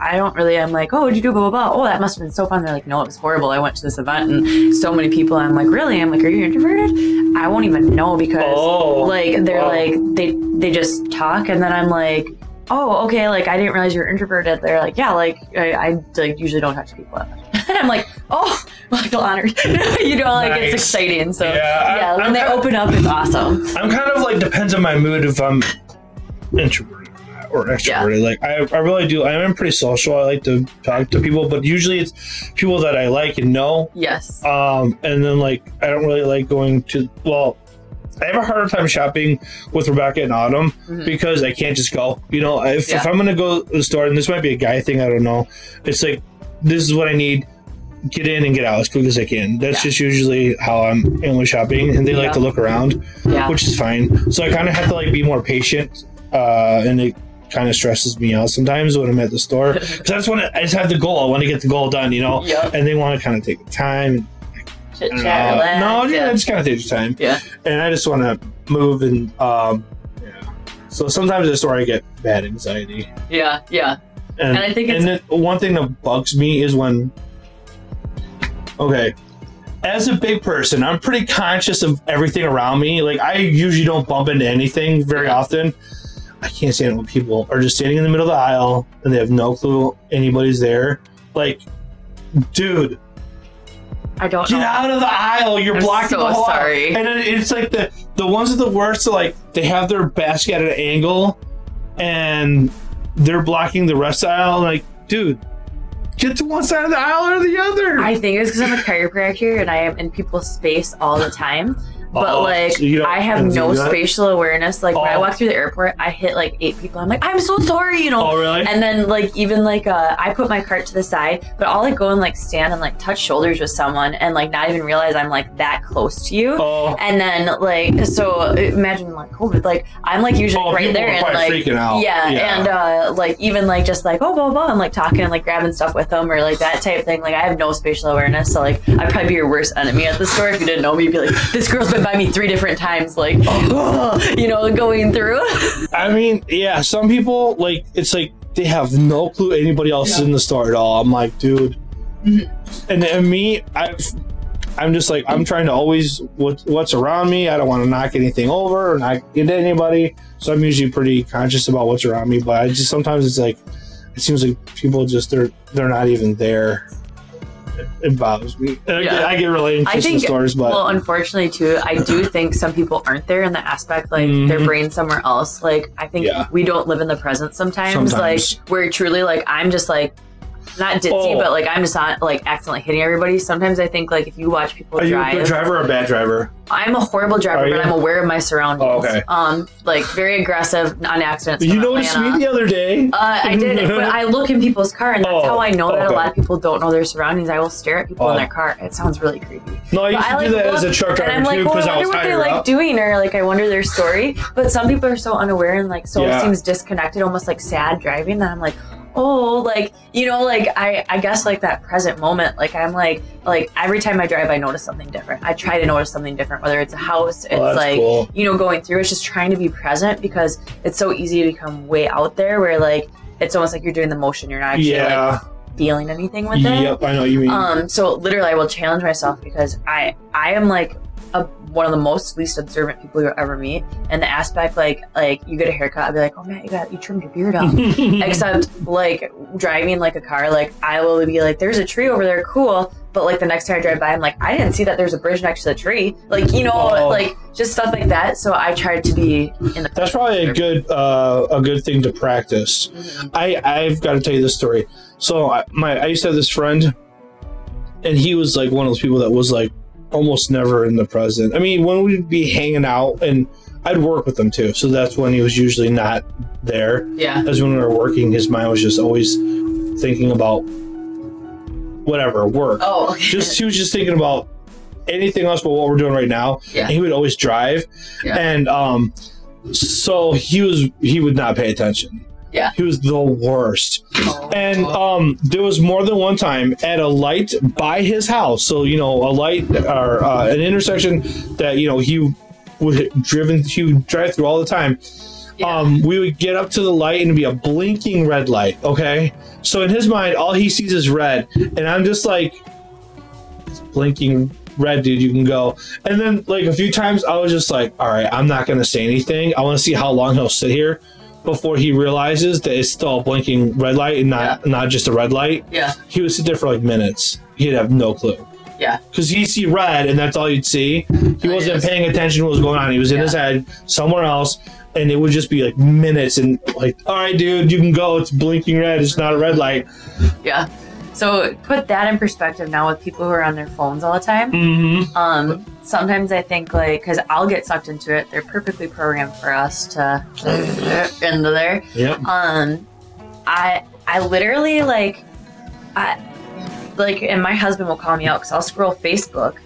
I don't really. I'm like, oh, what'd you do? Blah blah blah. Oh, that must have been so fun. They're like, no, it was horrible. I went to this event and so many people. I'm like, really? I'm like, are you introverted? I won't even know because Oh, like they're wow. like they they just talk and then i'm like oh okay like i didn't realize you're introverted they're like yeah like i, I like usually don't talk to people much i'm like oh well, i feel honored you know like Nice. it's exciting so Yeah, yeah, when I'm they open up it's awesome I'm kind of like depends on my mood if I'm or extroverted. Like I, I really do. I am pretty social. I like to talk to people, but usually it's people that I like and know. yes Um, and then like I don't really like going to well. I have a harder time shopping with Rebecca and Autumn Mhm. because I can't just go. You know, if, if I'm gonna go to the store, and this might be a guy thing, I don't know. It's like this is what I need. Get in and get out as quick as I can. That's Yeah. just usually how I'm only shopping, and they like to look around, yeah which is fine. So I kind of have to like be more patient, uh, and it kind of stresses me out sometimes when I'm at the store because I just want to. I just have the goal. I want to get the goal done, you know. Yep. And they want to kind of take the time. chit chat relax no, yeah, yeah. just kind of takes time. Yeah. And I just want to move and um, yeah. So sometimes at the store I get bad anxiety. yeah yeah And, And I think and then one thing that bugs me is when okay. As a big person, I'm pretty conscious of everything around me. Like I usually don't bump into anything very Yeah. often. I can't stand when people are just standing in the middle of the aisle and they have no clue anybody's there. Like, dude, i don't Get know out of the aisle! You're I'm blocking so the whole aisle. sorry. And then it's like the the ones are the worst. Are like they have their basket at an angle, and they're blocking the rest the aisle. Like, dude, get to one side of the aisle or the other. I think it's because I'm a chiropractor and I am in people's space all the time. But Uh-oh. like So I have no spatial awareness. Like when I Oh. walk through the airport, I hit like eight people. I'm like, I'm so sorry, you know. Oh, really? And then like even like uh, I put my cart to the side, but I'll like go and like stand and like touch shoulders with someone and like not even realize I'm like that close to you. Oh, And then like so imagine like COVID, like I'm like usually Oh, right there and like freaking out. yeah, Yeah. and uh like even like just like oh blah blah and like talking and like grabbing stuff with them or like that type of thing. Like I have no spatial awareness, so like I'd probably be your worst enemy at the store if you didn't know me. You'd be like, this girl's been by me three different times, like you know, going through. I mean, yeah, some people like it's like they have no clue anybody else is in the store at all. I'm like, dude, Mhm. and, and me, I've, I'm just like I'm trying to always what what's around me. I don't want to knock anything over or not get anybody. So I'm usually pretty conscious about what's around me. But I just sometimes it's like it seems like people just they're they're not even there. It bothers me. And I, get, Yeah. I get really I anxious in think- stores, but well, unfortunately, too, I do think some people aren't there in the aspect like their Mhm. brain somewhere else. Like I think Yeah. we don't live in the present sometimes. Sometimes. Like we're truly like I'm just like not ditzy, Oh. but like I'm just not like accidentally hitting everybody. Sometimes I think like if you watch people drive. are you a good driver or a bad driver? I'm a horrible driver, but? I'm aware of my surroundings. Oh, okay. Um, like very aggressive on accidents. You noticed Atlanta. me the other day. Uh, I did, but I look in people's car, and that's Oh, how I know that okay. a lot of people don't know their surroundings. I will stare at people in Oh. their car. It sounds really creepy. No, I used But to I, do like, that as a truck And driver I'm like, too well, because I I was wonder what they like up. doing, or like I wonder their story. But some people are so unaware and like so Yeah. it seems disconnected, almost like sad driving. That I'm like, oh, like you know, like I I guess like that present moment. Like I'm like like every time I drive, I notice something different. I try to notice something different, whether it's a house, it's Oh, that's like cool. you know going through. It's just trying to be present because it's so easy to become way out there where like. It's almost like you're doing the motion. You're not actually like feeling anything with it. Yep. I know you mean. Um, so literally, I will challenge myself because I I am like a, one of the most least observant people you'll ever meet. And the aspect like like you get a haircut, I'd be like, oh man, you got you trimmed your beard up. Except like driving like a car, like I will be like, there's a tree over there, cool. But like the next time I drive by, I'm like, I didn't see that there's a bridge next to the tree. Like you know, Oh. like just stuff like that. So I tried to be in the. That's probably a good uh, a good thing to practice. Mhm. I I've got to tell you this story. So I, my I used to have this friend, and he was like one of those people that was like almost never in the present. I mean, when we'd be hanging out, and I'd work with him too, so that's when he was usually not there. Yeah. As when we were working, his mind was just always thinking about whatever work. Oh. okay. Just he was just thinking about anything else but what we're doing right now. Yeah. And he would always drive, Yeah. and um, so he was he would not pay attention. Yeah. he was the worst. Oh. And um, there was more than one time at a light by his house. So you know, a light or uh, an intersection that you know he would driven he would drive through all the time. Yeah. Um, we would get up to the light and it'd be a blinking red light. Okay, so in his mind, all he sees is red, and I'm just like, "It's blinking red, dude. You can go. And then like a few times, I was just like, all right, I'm not gonna say anything. I want to see how long he'll sit here before he realizes that it's still a blinking red light and not not just a red light. yeah. He would sit there for like minutes. He'd have no clue. Yeah. Because he'd see red and that's all you'd see. He Oh, wasn't paying attention to what was going on. He was in Yeah. his head somewhere else. And it would just be like minutes and like, all right, dude, you can go. It's blinking red. It's not a red light. Yeah. So put that in perspective now with people who are on their phones all the time. Mm-hmm. Um, sometimes I think like because I'll get sucked into it. They're perfectly programmed for us to, to into there. Yep. Um, I I literally like I like and my husband will call me out because I'll scroll Facebook.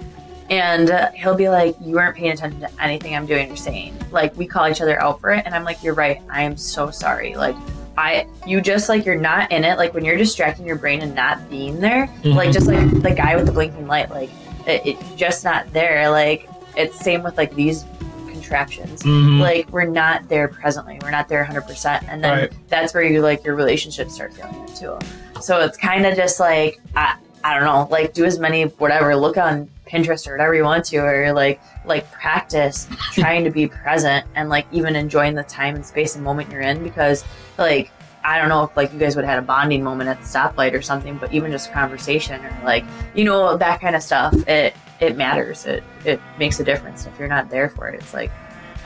And uh, he'll be like, "You weren't paying attention to anything I'm doing or saying." Like we call each other out for it, and I'm like, "You're right. I am so sorry." Like I, you just like you're not in it. Like when you're distracting your brain and not being there, like Mhm. just like the guy with the blinking light, like it, it's just not there. Like it's same with like these contraptions. Mhm. Like we're not there presently. We're not there 100%. And then Right. that's where you like your relationships start feeling it too. So it's kind of just like I, I don't know, like do as many whatever, look on Pinterest or whatever you want to or like like practice trying to be present and like even enjoying the time and space and moment you're in because like I don't know if like you guys would have had a bonding moment at the stoplight or something, but even just conversation or like you know that kind of stuff, it it matters. It it makes a difference. If you're not there for it, it's like,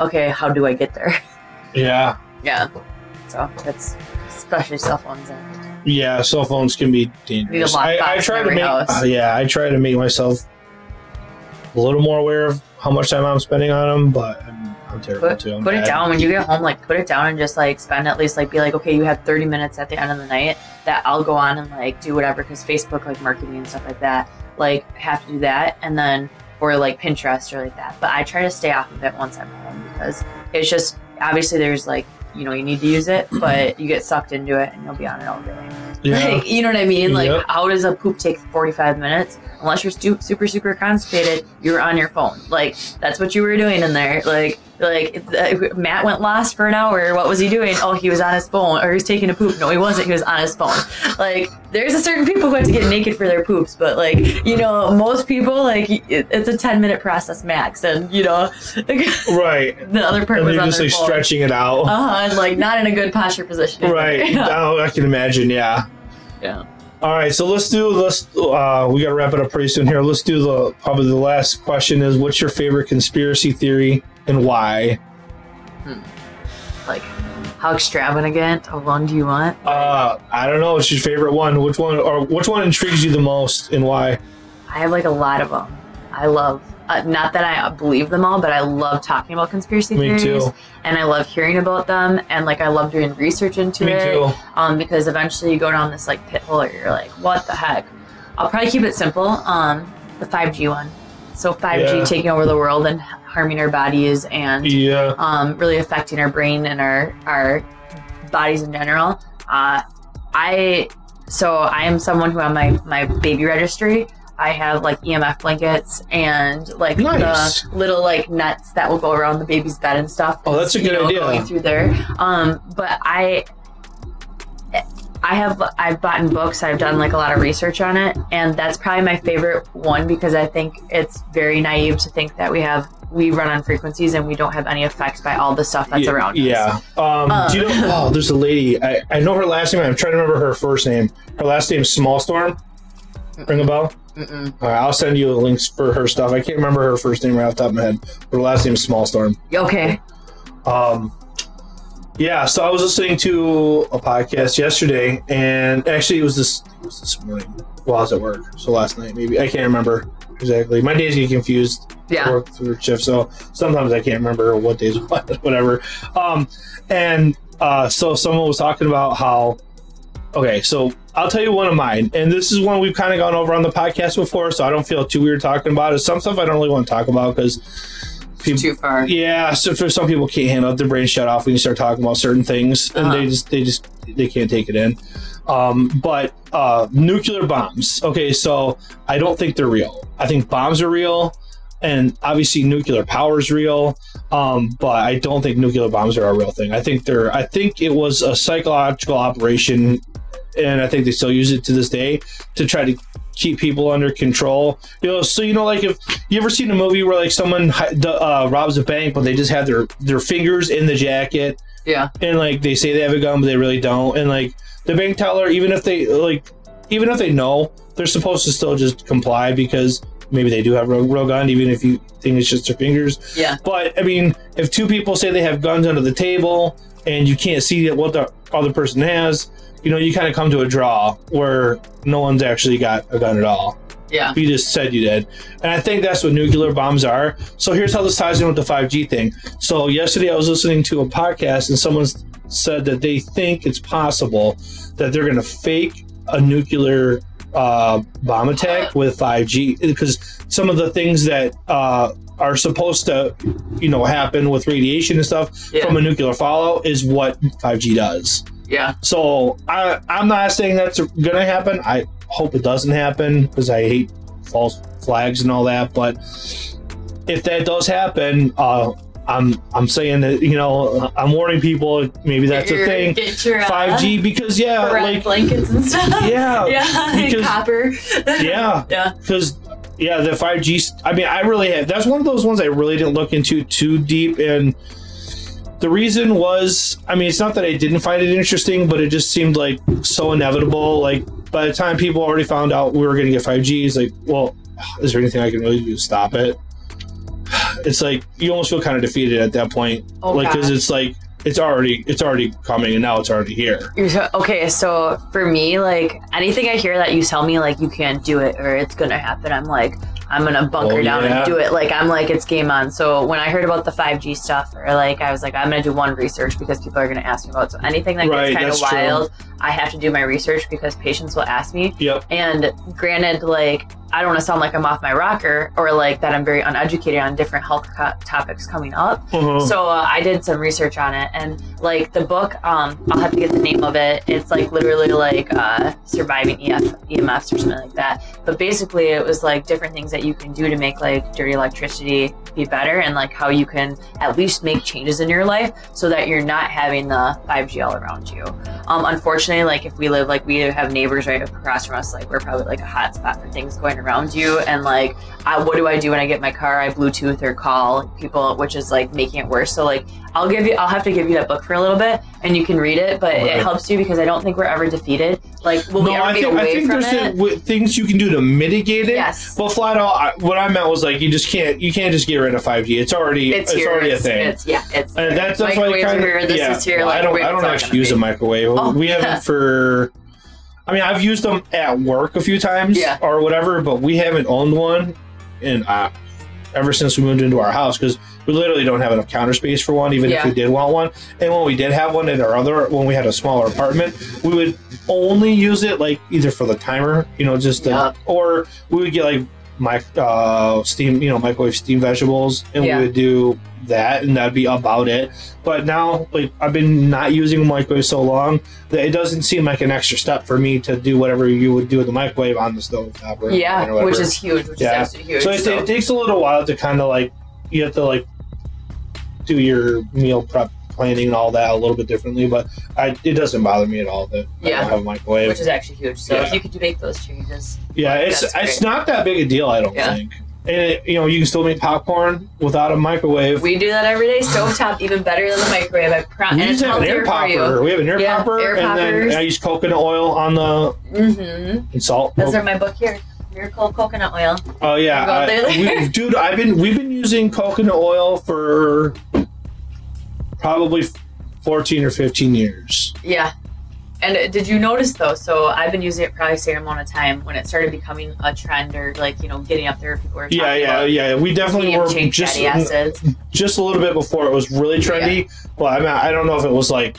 okay, how do I get there? Yeah. yeah. So it's especially cell phones and Yeah, cell phones can be dangerous. I, I try to make uh, yeah, I try to make myself a little more aware of how much time I'm spending on them, but I'm, I'm terrible Put, too. I'm put it down when you get home. Like put it down and just like spend at least like be like okay, you have 30 minutes at the end of the night that I'll go on and like do whatever because Facebook like marketing and stuff like that like have to do that and then or like Pinterest or like that. But I try to stay off of it once I'm home because it's just obviously there's like you know you need to use it, but you get sucked into it and you'll be on it all day. Yeah. Like, you know what I mean? Like, Yep. how does a poop take 45 minutes? Unless you're stu- super, super constipated, you're on your phone. Like, that's what you were doing in there. Like, like uh, Matt went lost for an hour. What was he doing? Oh, he was on his phone, or he was taking a poop. No, he wasn't. He was on his phone. Like, there's a certain people who have to get naked for their poops, but like, you know, most people like it, it's a 10 minute process max, and you know, right. the other part And was on just like phone. stretching it out. Uh-huh, and like not in a good posture position. right. Oh, I can imagine. Yeah. Yeah. All right, so let's do let's uh we got to wrap it up pretty soon here. Let's do the probably the last question is what's your favorite conspiracy theory and why? Like, how extravagant of one do you want? Uh I don't know, what's your favorite one? Which one or which one intrigues you the most and why? I have like a lot of them. I love, uh, not that I believe them all, but I love talking about conspiracy Me theories, too. and I love hearing about them, and like I love doing research into Me it. too. Um, because eventually you go down this like pit hole, you're like, what the heck? I'll probably keep it simple. Um, the 5G one. So 5G Yeah. taking over the world and harming our bodies and Yeah. um, really affecting our brain and our our bodies in general. Uh, I so I am someone who on my my baby registry. I have like EMF blankets and like Nice. the little like nets that will go around the baby's bed and stuff. Oh, that's a good know, idea. Going through there, um, but I. I have I've bought books. I've done like a lot of research on it, and that's probably my favorite one because I think it's very naive to think that we have we run on frequencies and we don't have any effects by all the stuff that's yeah, around us. Yeah. Um, do you know oh there's a lady I, I know her last name, I'm trying to remember her first name. Her last name's Smallstorm. Ring a bell? Right, I'll send you links for her stuff. I can't remember her first name right off the top of my head. but Her last name is Smallstorm. Okay. Um, yeah, so I was listening to a podcast yesterday, and actually it was this it was this morning while I was at work. So last night, maybe I can't remember exactly. My days get confused. Yeah. work through shift, so sometimes I can't remember what days what, whatever. Um, and uh, so someone was talking about how. Okay, so I'll tell you one of mine, and this is one we've kind of gone over on the podcast before, so I don't feel too weird talking about it. Some stuff I don't really want to talk about because people, Too far. yeah, so for some people can't handle it, their brain shut off when you start talking about certain things, and Uh-huh. they just they just they can't take it in. Um, but uh, nuclear bombs. Okay, so I don't think they're real. I think bombs are real, and obviously nuclear power is real. Um, but I don't think nuclear bombs are a real thing. I think they're. I think it was a psychological operation, and I think they still use it to this day to try to keep people under control. You know, so you know, like if you ever seen a movie where like someone uh, robs a bank, but they just have their their fingers in the jacket, Yeah. and like they say they have a gun, but they really don't, and like the bank teller, even if they like, even if they know, they're supposed to still just comply because maybe they do have a real, real gun, even if you think it's just their fingers. Yeah. But I mean, if two people say they have guns under the table and you can't see what the other person has, you know, you kind of come to a draw where no one's actually got a gun at all. Yeah. You just said you did. And I think that's what nuclear bombs are. So here's how this ties in with the 5G thing. So yesterday I was listening to a podcast and someone said that they think it's possible that they're going to fake a nuclear uh, bomb attack with 5G because some of the things that uh, are supposed to, you know, happen with radiation and stuff Yeah. from a nuclear fallout is what 5G does. Yeah. So I, I'm not saying that's gonna happen. I hope it doesn't happen because I hate false flags and all that. But if that does happen, uh, I'm I'm saying that you know I'm warning people. Maybe that's Get a thing. Get your uh, 5G because yeah, like blankets and stuff. yeah, Yeah. because- Copper. yeah, Yeah. because yeah, the 5G. I mean, I really had. That's one of those ones I really didn't look into too deep, and the reason was, I mean, it's not that I didn't find it interesting, but it just seemed like so inevitable. Like by the time people already found out we were going to get 5G, it's like, well, is there anything I can really do to stop it? It's like you almost feel kind of defeated at that point, Oh, like because it's like it's already it's already coming, and now it's already here. So, okay, so for me, like anything I hear that you tell me like you can't do it or it's gonna happen, I'm like, I'm gonna bunker Oh, down yeah. and do it. Like I'm like it's game on. So when I heard about the 5G stuff, or like I was like I'm gonna do one research because people are gonna ask me about. it. So anything that Right, gets kind of wild, true. I have to do my research because patients will ask me. Yep. And granted, like I don't want to sound like I'm off my rocker or like that I'm very uneducated on different health co- topics coming up. Uh-huh. So uh, I did some research on it, and like the book, um, I'll have to get the name of it. It's like literally like uh, surviving EF, EMFs or something like that. But basically, it was like different things that you can do to make like dirty electricity be better, and like how you can at least make changes in your life so that you're not having the 5G all around you. Um, unfortunately, like if we live like we have neighbors right across from us, like we're probably like a hot spot for things going around you, and like I, what do I do when I get my car? I Bluetooth or call people, which is like making it worse. So like I'll give you, I'll have to give you that book for a little bit, and you can read it. But Right. it helps you because I don't think we're ever defeated. Like will we no, ever I be think I think from there's it? th- w- things you can do to mitigate it. Yes. But flat out, I, what I meant was like you just can't you can't just get rid of 5G. It's already it's, it's, here. already it's, a thing. It's, yeah, it's and that's that's why kind. This yeah. is here. Well, like, I don't I don't actually use be. a microwave. Oh, we yeah. haven't for. I mean, I've used them at work a few times Yeah. or whatever, but we haven't owned one, and uh, ever since we moved into our house because we literally don't have enough counter space for one, even if we did want one. And when we did have one in our other, when we had a smaller apartment, we would only use it like either for the timer, you know, just to, Yeah. or we would get like my uh, steam, you know, microwave steam vegetables, and Yeah. we would do that, and that'd be about it. But now, like I've been not using microwave so long that it doesn't seem like an extra step for me to do whatever you would do with the microwave on the stove top or or Yeah, whatever. which is huge. Which Yeah. is absolutely huge. So it, so- it takes a little while to kind of like you have to like do your meal prep planning and all that a little bit differently, but I, it doesn't bother me at all that I Yeah. don't have a microwave. which is actually huge. So Yeah. if you could make those changes, yeah, it's it's not that big a deal, I don't Yeah. think. And it, you know, you can still make popcorn without a microwave. we do that every day. Stovetop even better than the microwave. I pro- We and just have an air popper. We have an air Yeah, popper, air and poppers. then I use coconut oil on the Mm-hmm. and salt. Those are my book here. Miracle coconut oil. Oh yeah, I, we, dude. I've been we've been using coconut oil for probably fourteen or fifteen years. Yeah. And uh, did you notice though? So I've been using it probably the same amount of time when it started becoming a trend or like you know getting up there. People were Yeah, yeah, yeah. We definitely were just just a little bit before it was really trendy. Well, I mean, I don't know if it was like.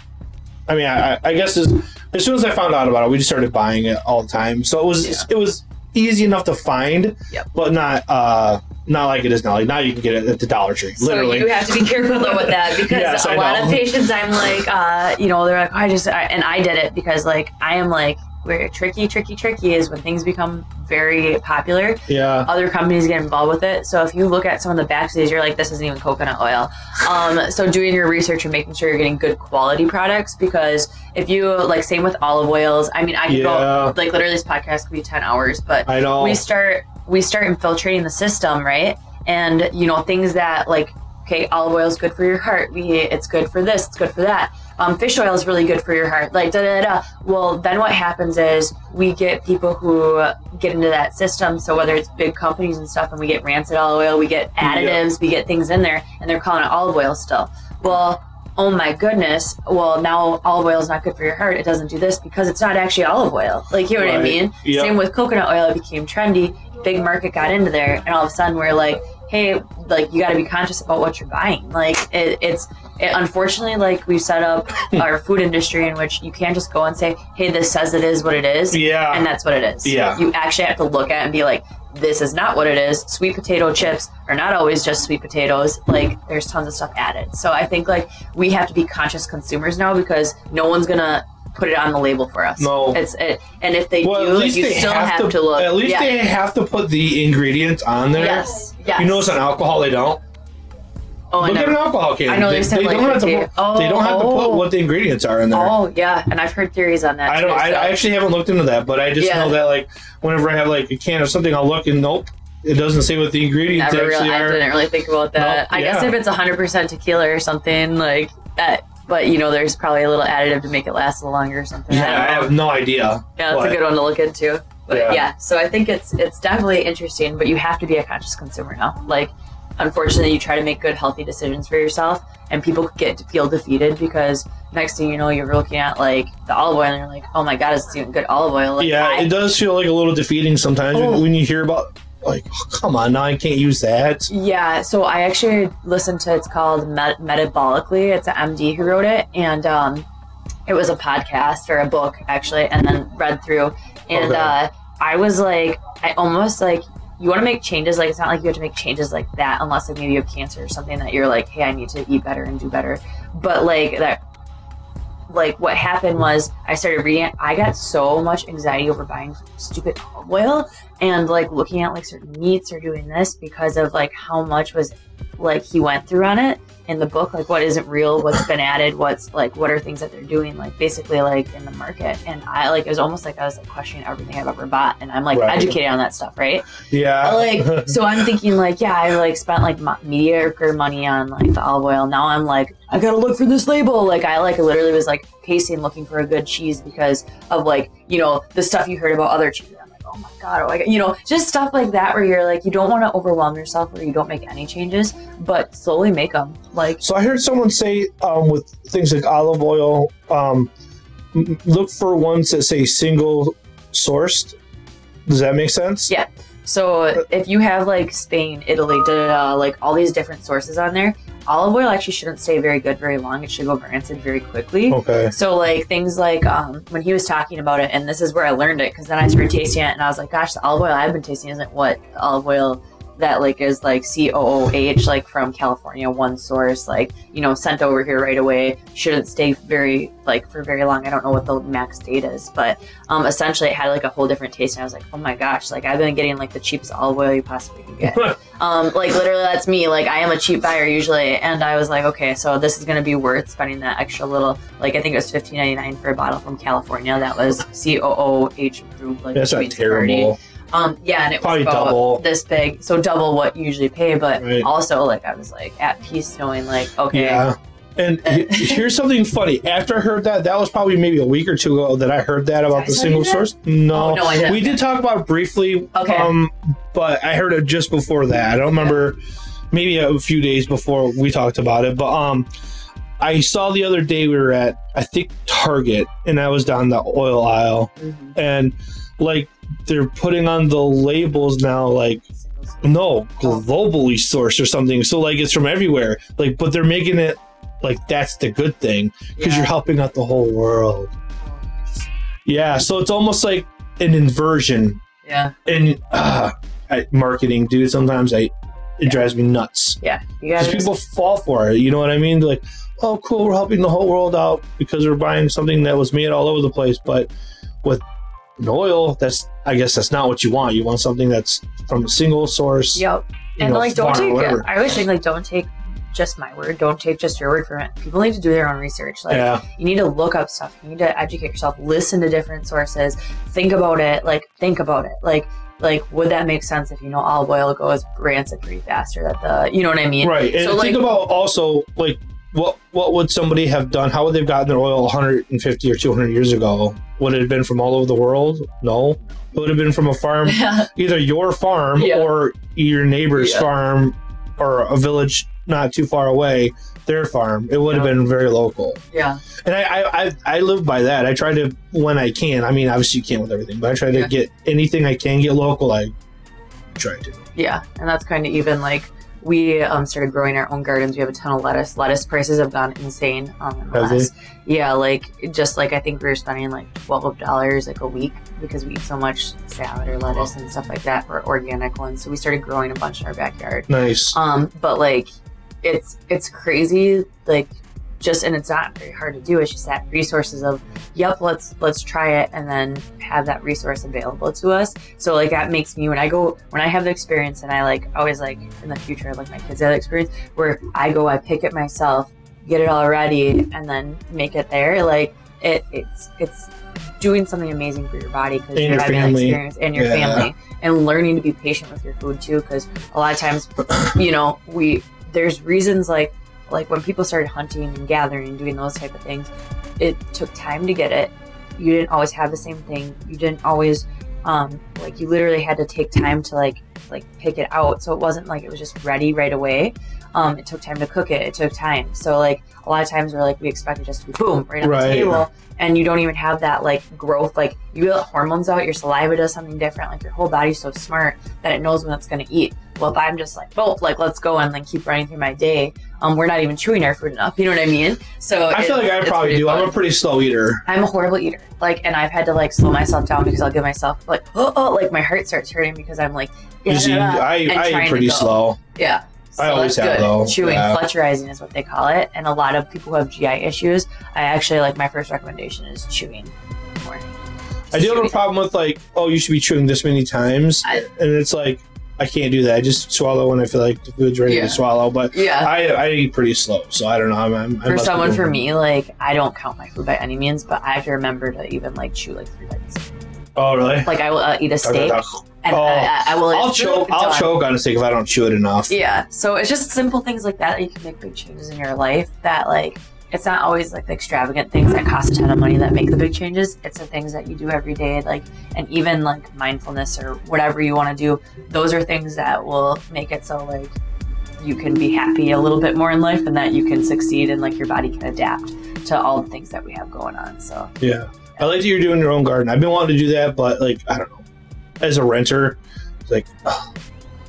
I mean, I, I guess as, as soon as I found out about it, we just started buying it all the time. So it was Yeah. it was easy enough to find, Yep. but not uh not like it is now. Like now you can get it at the Dollar Tree, literally. So you have to be careful though with that because Yes, a I lot know. of patients, I'm like, uh, you know, they're like, I just, I, and I did it because like I am like, where tricky, tricky, tricky is when things become very popular. yeah. Other companies get involved with it. So if you look at some of the these, you're like, this isn't even coconut oil. Um, so doing your research and making sure you're getting good quality products because if you like, same with olive oils. I mean, I could Yeah. go like literally this podcast could be ten hours, but I know. we start we start infiltrating the system right? And you know things that like okay olive oil is good for your heart we it's good for this it's good for that. Um, fish oil is really good for your heart like da da da well then what happens is we get people who get into that system. So whether it's big companies and stuff and we get rancid olive oil we get additives we get things in there and they're calling it olive oil still. Well oh my goodness well now olive oil is not good for your heart it doesn't do this because it's not actually olive oil. Like you know what i mean? Yep. same with coconut oil it became trendy big market got into there and all of a sudden we're like hey like you got to be conscious about what you're buying. Like it, it's it, unfortunately like we've set up our food industry in which you can't just go and say hey this says it is what it is Yeah. and that's what it is. Yeah. you actually have to look at and be like this is not what it is. Sweet potato chips are not always just sweet potatoes. Like there's tons of stuff added. So i think like we have to be conscious consumers now because no one's gonna put it on the label for us No. it's it and if they well, do you they still have, have, to, look At least yeah. they have to put the ingredients on there. yes yes You notice on alcohol they don't. oh I Look at an alcohol can. I know they they like, don't have to put, they don't have to put Oh. what the ingredients are in there. Oh yeah, and I've heard theories on that. I don't. too, I, so- I actually haven't looked into that, but I just Yeah. know that like whenever I have like a can of something, I'll look and nope, it doesn't say what the ingredients never really, actually I didn't really think about that. No, I guess if it's 100% tequila or something like that, but you know, there's probably a little additive to make it last a little longer or something. Yeah, I I have no idea. Yeah, that's but- a good one to look into. But Yeah. yeah. so I think it's it's definitely interesting, but you have to be a conscious consumer now. Like unfortunately you try to make good healthy decisions for yourself and people get to feel defeated because next thing you know you're looking at like the olive oil and you're like oh my god it's even good olive oil like, yeah, I- it does feel like a little defeating sometimes Oh. when you hear about like, oh, come on, now I can't use that. Yeah, so I actually listened to it's called Met- Metabolical. It's an MD who wrote it, and um, it was a podcast or a book actually, and then read through, and Okay. uh, I was like, I almost like you want to make changes. Like it's not like you have to make changes like that unless like maybe you have cancer or something that you're like, hey, I need to eat better and do better. But like that. Like what happened was I started reading it. I got so much anxiety over buying stupid olive oil and like looking at like certain meats or doing this because of like how much was like he went through on it in the book like what isn't real what's been added what's like what are things that they're doing like basically like in the market. And i like it was almost like i was like questioning everything i've ever bought and i'm like Right. educated on that stuff right? Yeah. like so i'm thinking like yeah i like spent like mo- mediocre money on like the olive oil. Now i'm like i gotta look for this label. Like i like literally was like pacing looking for a good cheese because of like you know the stuff you heard about other cheese oh my god oh my god you know just stuff like that where you're like you don't want to overwhelm yourself where you don't make any changes but slowly make them like So I heard someone say um, with things like olive oil, um, look for ones that say single sourced. Does that make sense? Yeah. So if you have like Spain, Italy, da da da, like all these different sources on there, olive oil actually shouldn't stay very good very long. It should go rancid very quickly. Okay. So like things like um, when he was talking about it, and this is where I learned it because then I started tasting it, and I was like, gosh, the olive oil I've been tasting isn't what olive oil that like is like C O O H like from California, one source, like you know sent over here right away. Shouldn't stay very like for very long. I don't know what the max date is, but um, essentially it had like a whole different taste, and I was like, oh my gosh, like I've been getting like the cheapest olive oil you possibly can get. Um, like literally, that's me. Like I am a cheap buyer usually, and I was like, okay, so this is gonna be worth spending that extra little. Like I think it was fifteen ninety nine for a bottle from California that was C O O H approved. Like That's not sweet severity. Um, yeah, and it Probably was about double. this big, so double what you usually pay. But Right. also, like I was like at peace knowing, like okay, Yeah. And he- here's something funny. After I heard that, that was probably maybe a week or two ago that I heard that about the tell single you that? source. No, Oh, no, I didn't. we did talk about it briefly. Okay. Um, but I heard it just before that. I don't remember. Maybe a few days before we talked about it. But um, I saw the other day we were at I think Target, and I was down the oil aisle, Mhm. and like they're putting on the labels now, like no globally sourced or something. So like it's from everywhere. Like, but they're making it like that's the good thing because Yeah. you're helping out the whole world. Yeah, so it's almost like an inversion yeah, in uh, marketing, dude. Sometimes I it Yeah. drives me nuts yeah. You because people fall for it. You know what I mean? Like, oh, cool, we're helping the whole world out because we're buying something that was made all over the place. But with oil, that's I guess that's not what you want. You want something that's from a single source. yep. And know, like, don't take. I always think like, don't take just my word. Don't take just your word for it. People need to do their own research. Like, yeah, you need to look up stuff. You need to educate yourself. Listen to different sources. Think about it. Like, think about it. Like, like would that make sense if you know olive oil goes rancid pretty fast or that the you know what I mean? right. And So, think like- about also like what what would somebody have done? How would they've gotten their oil 150 or 200 years ago? Would it have been from all over the world? No, it would have been from a farm Yeah. either your farm Yeah. or your neighbor's Yeah. farm or a village not too far away their farm it would have been very local yeah. and I, I i i live by that i try to when i can i mean obviously you can't with everything but i try to get anything i can get local i try to Yeah, and that's kind of even like we um, started growing our own gardens. We have a ton of lettuce. Lettuce prices have gone insane. Um, in the Have last- yeah, like just like I think we were spending like twelve dollars like a week because we eat so much salad or lettuce and stuff like that for organic ones. So we started growing a bunch in our backyard. nice Um, but like it's it's crazy like just and it's not very hard to do. It's just that resources of yep let's let's try it and then have that resource available to us. So like that makes me when i go when i have the experience and i like always like in the future like my kids have the experience where i go i pick it myself get it all ready and then make it there like it it's it's doing something amazing for your body because you're having that experience and your Yeah. family and learning to be patient with your food too because a lot of times you know we there's reasons like like when people started hunting and gathering and doing those type of things it took time to get it you didn't always have the same thing you didn't always um like you literally had to take time to like like pick it out. So it wasn't like it was just ready right away. Um, it took time to cook it. It took time. So like a lot of times we're like we expect it just to be boom right on Right. the table, and you don't even have that like growth. Like you let hormones out, your saliva does something different. Like your whole body's so smart that it knows when it's going to eat. Well, if I'm just like both, like let's go and then keep running through my day, um, we're not even chewing our food enough. You know what I mean? So I feel like I probably do. I'm a pretty slow eater. I'm a horrible eater. Like, and I've had to like slow myself down because I'll give myself like, oh, oh like my heart starts hurting because I'm like, yeah, see, I, I eat pretty slow. yeah. So I always have, good. though. Chewing, Yeah. fletcherizing is what they call it, and a lot of people who have GI issues, I actually like my first recommendation is chewing more. I do have a problem with like, oh, you should be chewing this many times, I- and it's like I can't do that. I just swallow when I feel like the food's ready Yeah. to swallow. But Yeah. I, I eat pretty slow, so I don't know. I'm, I'm For someone, for me, like I don't count my food by any means, but I have to remember to even like chew like three bites. Oh really? Like I will uh, eat a steak, and Oh. I, I will. I'll choke. I'll done. choke on a steak if I don't chew it enough. Yeah. So it's just simple things like that that you can make big changes in your life that like it's not always like the extravagant things that cost a ton of money that make the big changes. It's the things that you do every day, like and even like mindfulness or whatever you want to do. Those are things that will make it so like you can be happy a little bit more in life and that you can succeed and like your body can adapt to all the things that we have going on. So Yeah. I like that you're doing your own garden. I've been wanting to do that, but like I don't know. As a renter, it's like ugh,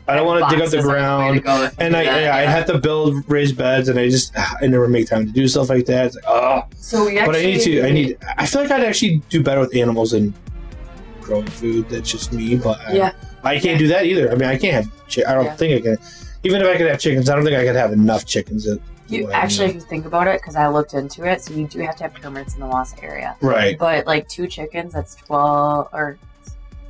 I don't want to dig up the boxes are way to ground. go And I, that, yeah, I yeah. have to build raised beds, and I just I never make time to do stuff like that. It's like, oh, So we but I need to. I need. I feel like I'd actually do better with animals than growing food. That's just me, but I, Yeah. I can't do that either. I mean, I can't have. Chi- I don't Yeah. think I can. Even if I could have chickens, I don't think I could have enough chickens. That, You actually, if you think about it, because I looked into it, so you do have to have permits in the Wausau area. right? But like two chickens, that's 12 or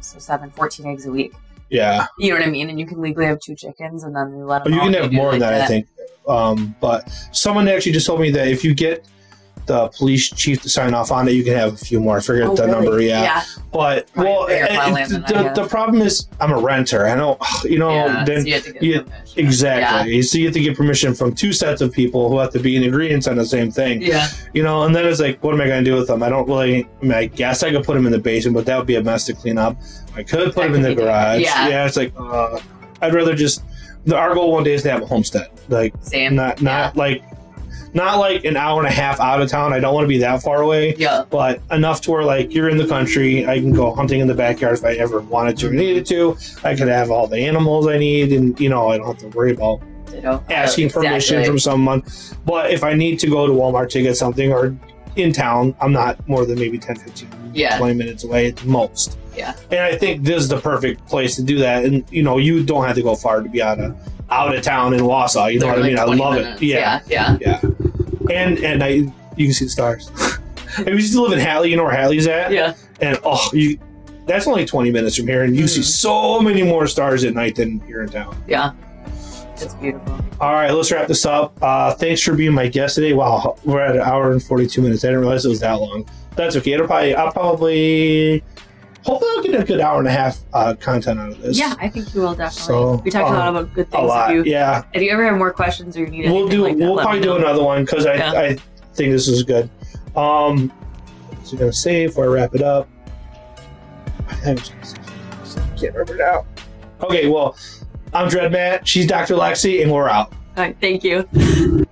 so seven, 14 eggs a week. Yeah. You know what I mean? And you can legally have two chickens and then you let But them you can have more than that, I think. Um, but someone actually just told me that if you get the police chief to sign off on it, you can have a few more. I forget Oh, the really? number. Yeah. Yeah. But Probably well, bigger it- it- land than I the, the problem is I'm a renter. I don't, you know, yeah. then so you have to get you- exactly. So you have to get permission from two sets of people who have to be in agreement on the same thing. Yeah. You know, and then it's like, what am I going to do with them? I don't really. I mean, I guess I could put them in the basement, but that would be a mess to clean up. I could put them in the garage. different. Yeah. it's like uh, I'd rather just. The, our goal one day is to have a homestead. Like Same. not not like not like an hour and a half out of town. I don't want to be that far away, Yeah. but enough to where like you're in the country. I can go hunting in the backyard if I ever wanted to or needed to. I could have all the animals I need, and you know I don't have to worry about Ditto. asking permission Exactly. from someone. But if I need to go to Walmart to get something or in town, I'm not more than maybe 10, 15, Yeah. 20 minutes away at most. Yeah. And I think this is the perfect place to do that. And you know, you don't have to go far to be out of out of town in Wausau. You know what I mean? I 20 love minutes. it. Yeah. Yeah. Yeah. And and I you can see the stars. and we used to live in Hatley, you know where Hatley's at? Yeah. And oh you that's only 20 minutes from here, and you see Mhm. so many more stars at night than here in town. Yeah. It's beautiful. All right, let's wrap this up. Uh, thanks for being my guest today. Wow, we're at an hour and 42 minutes. I didn't realize it was that long. That's okay. It'll probably, I'll probably, hopefully, I'll get a good hour and a half uh, content out of this. Yeah, I think you will definitely. So, we talked a lot um, about good things. a lot. If you, yeah, if you ever have more questions or you need we'll anything do. like that, we'll probably do another one because I, Yeah. I think this is good. Um, so gonna save I wrap it up. I think I gonna save. I can't remember now. Okay, well, I'm Dread Matt. She's Dr. Lexi, and we're out. All right, thank you.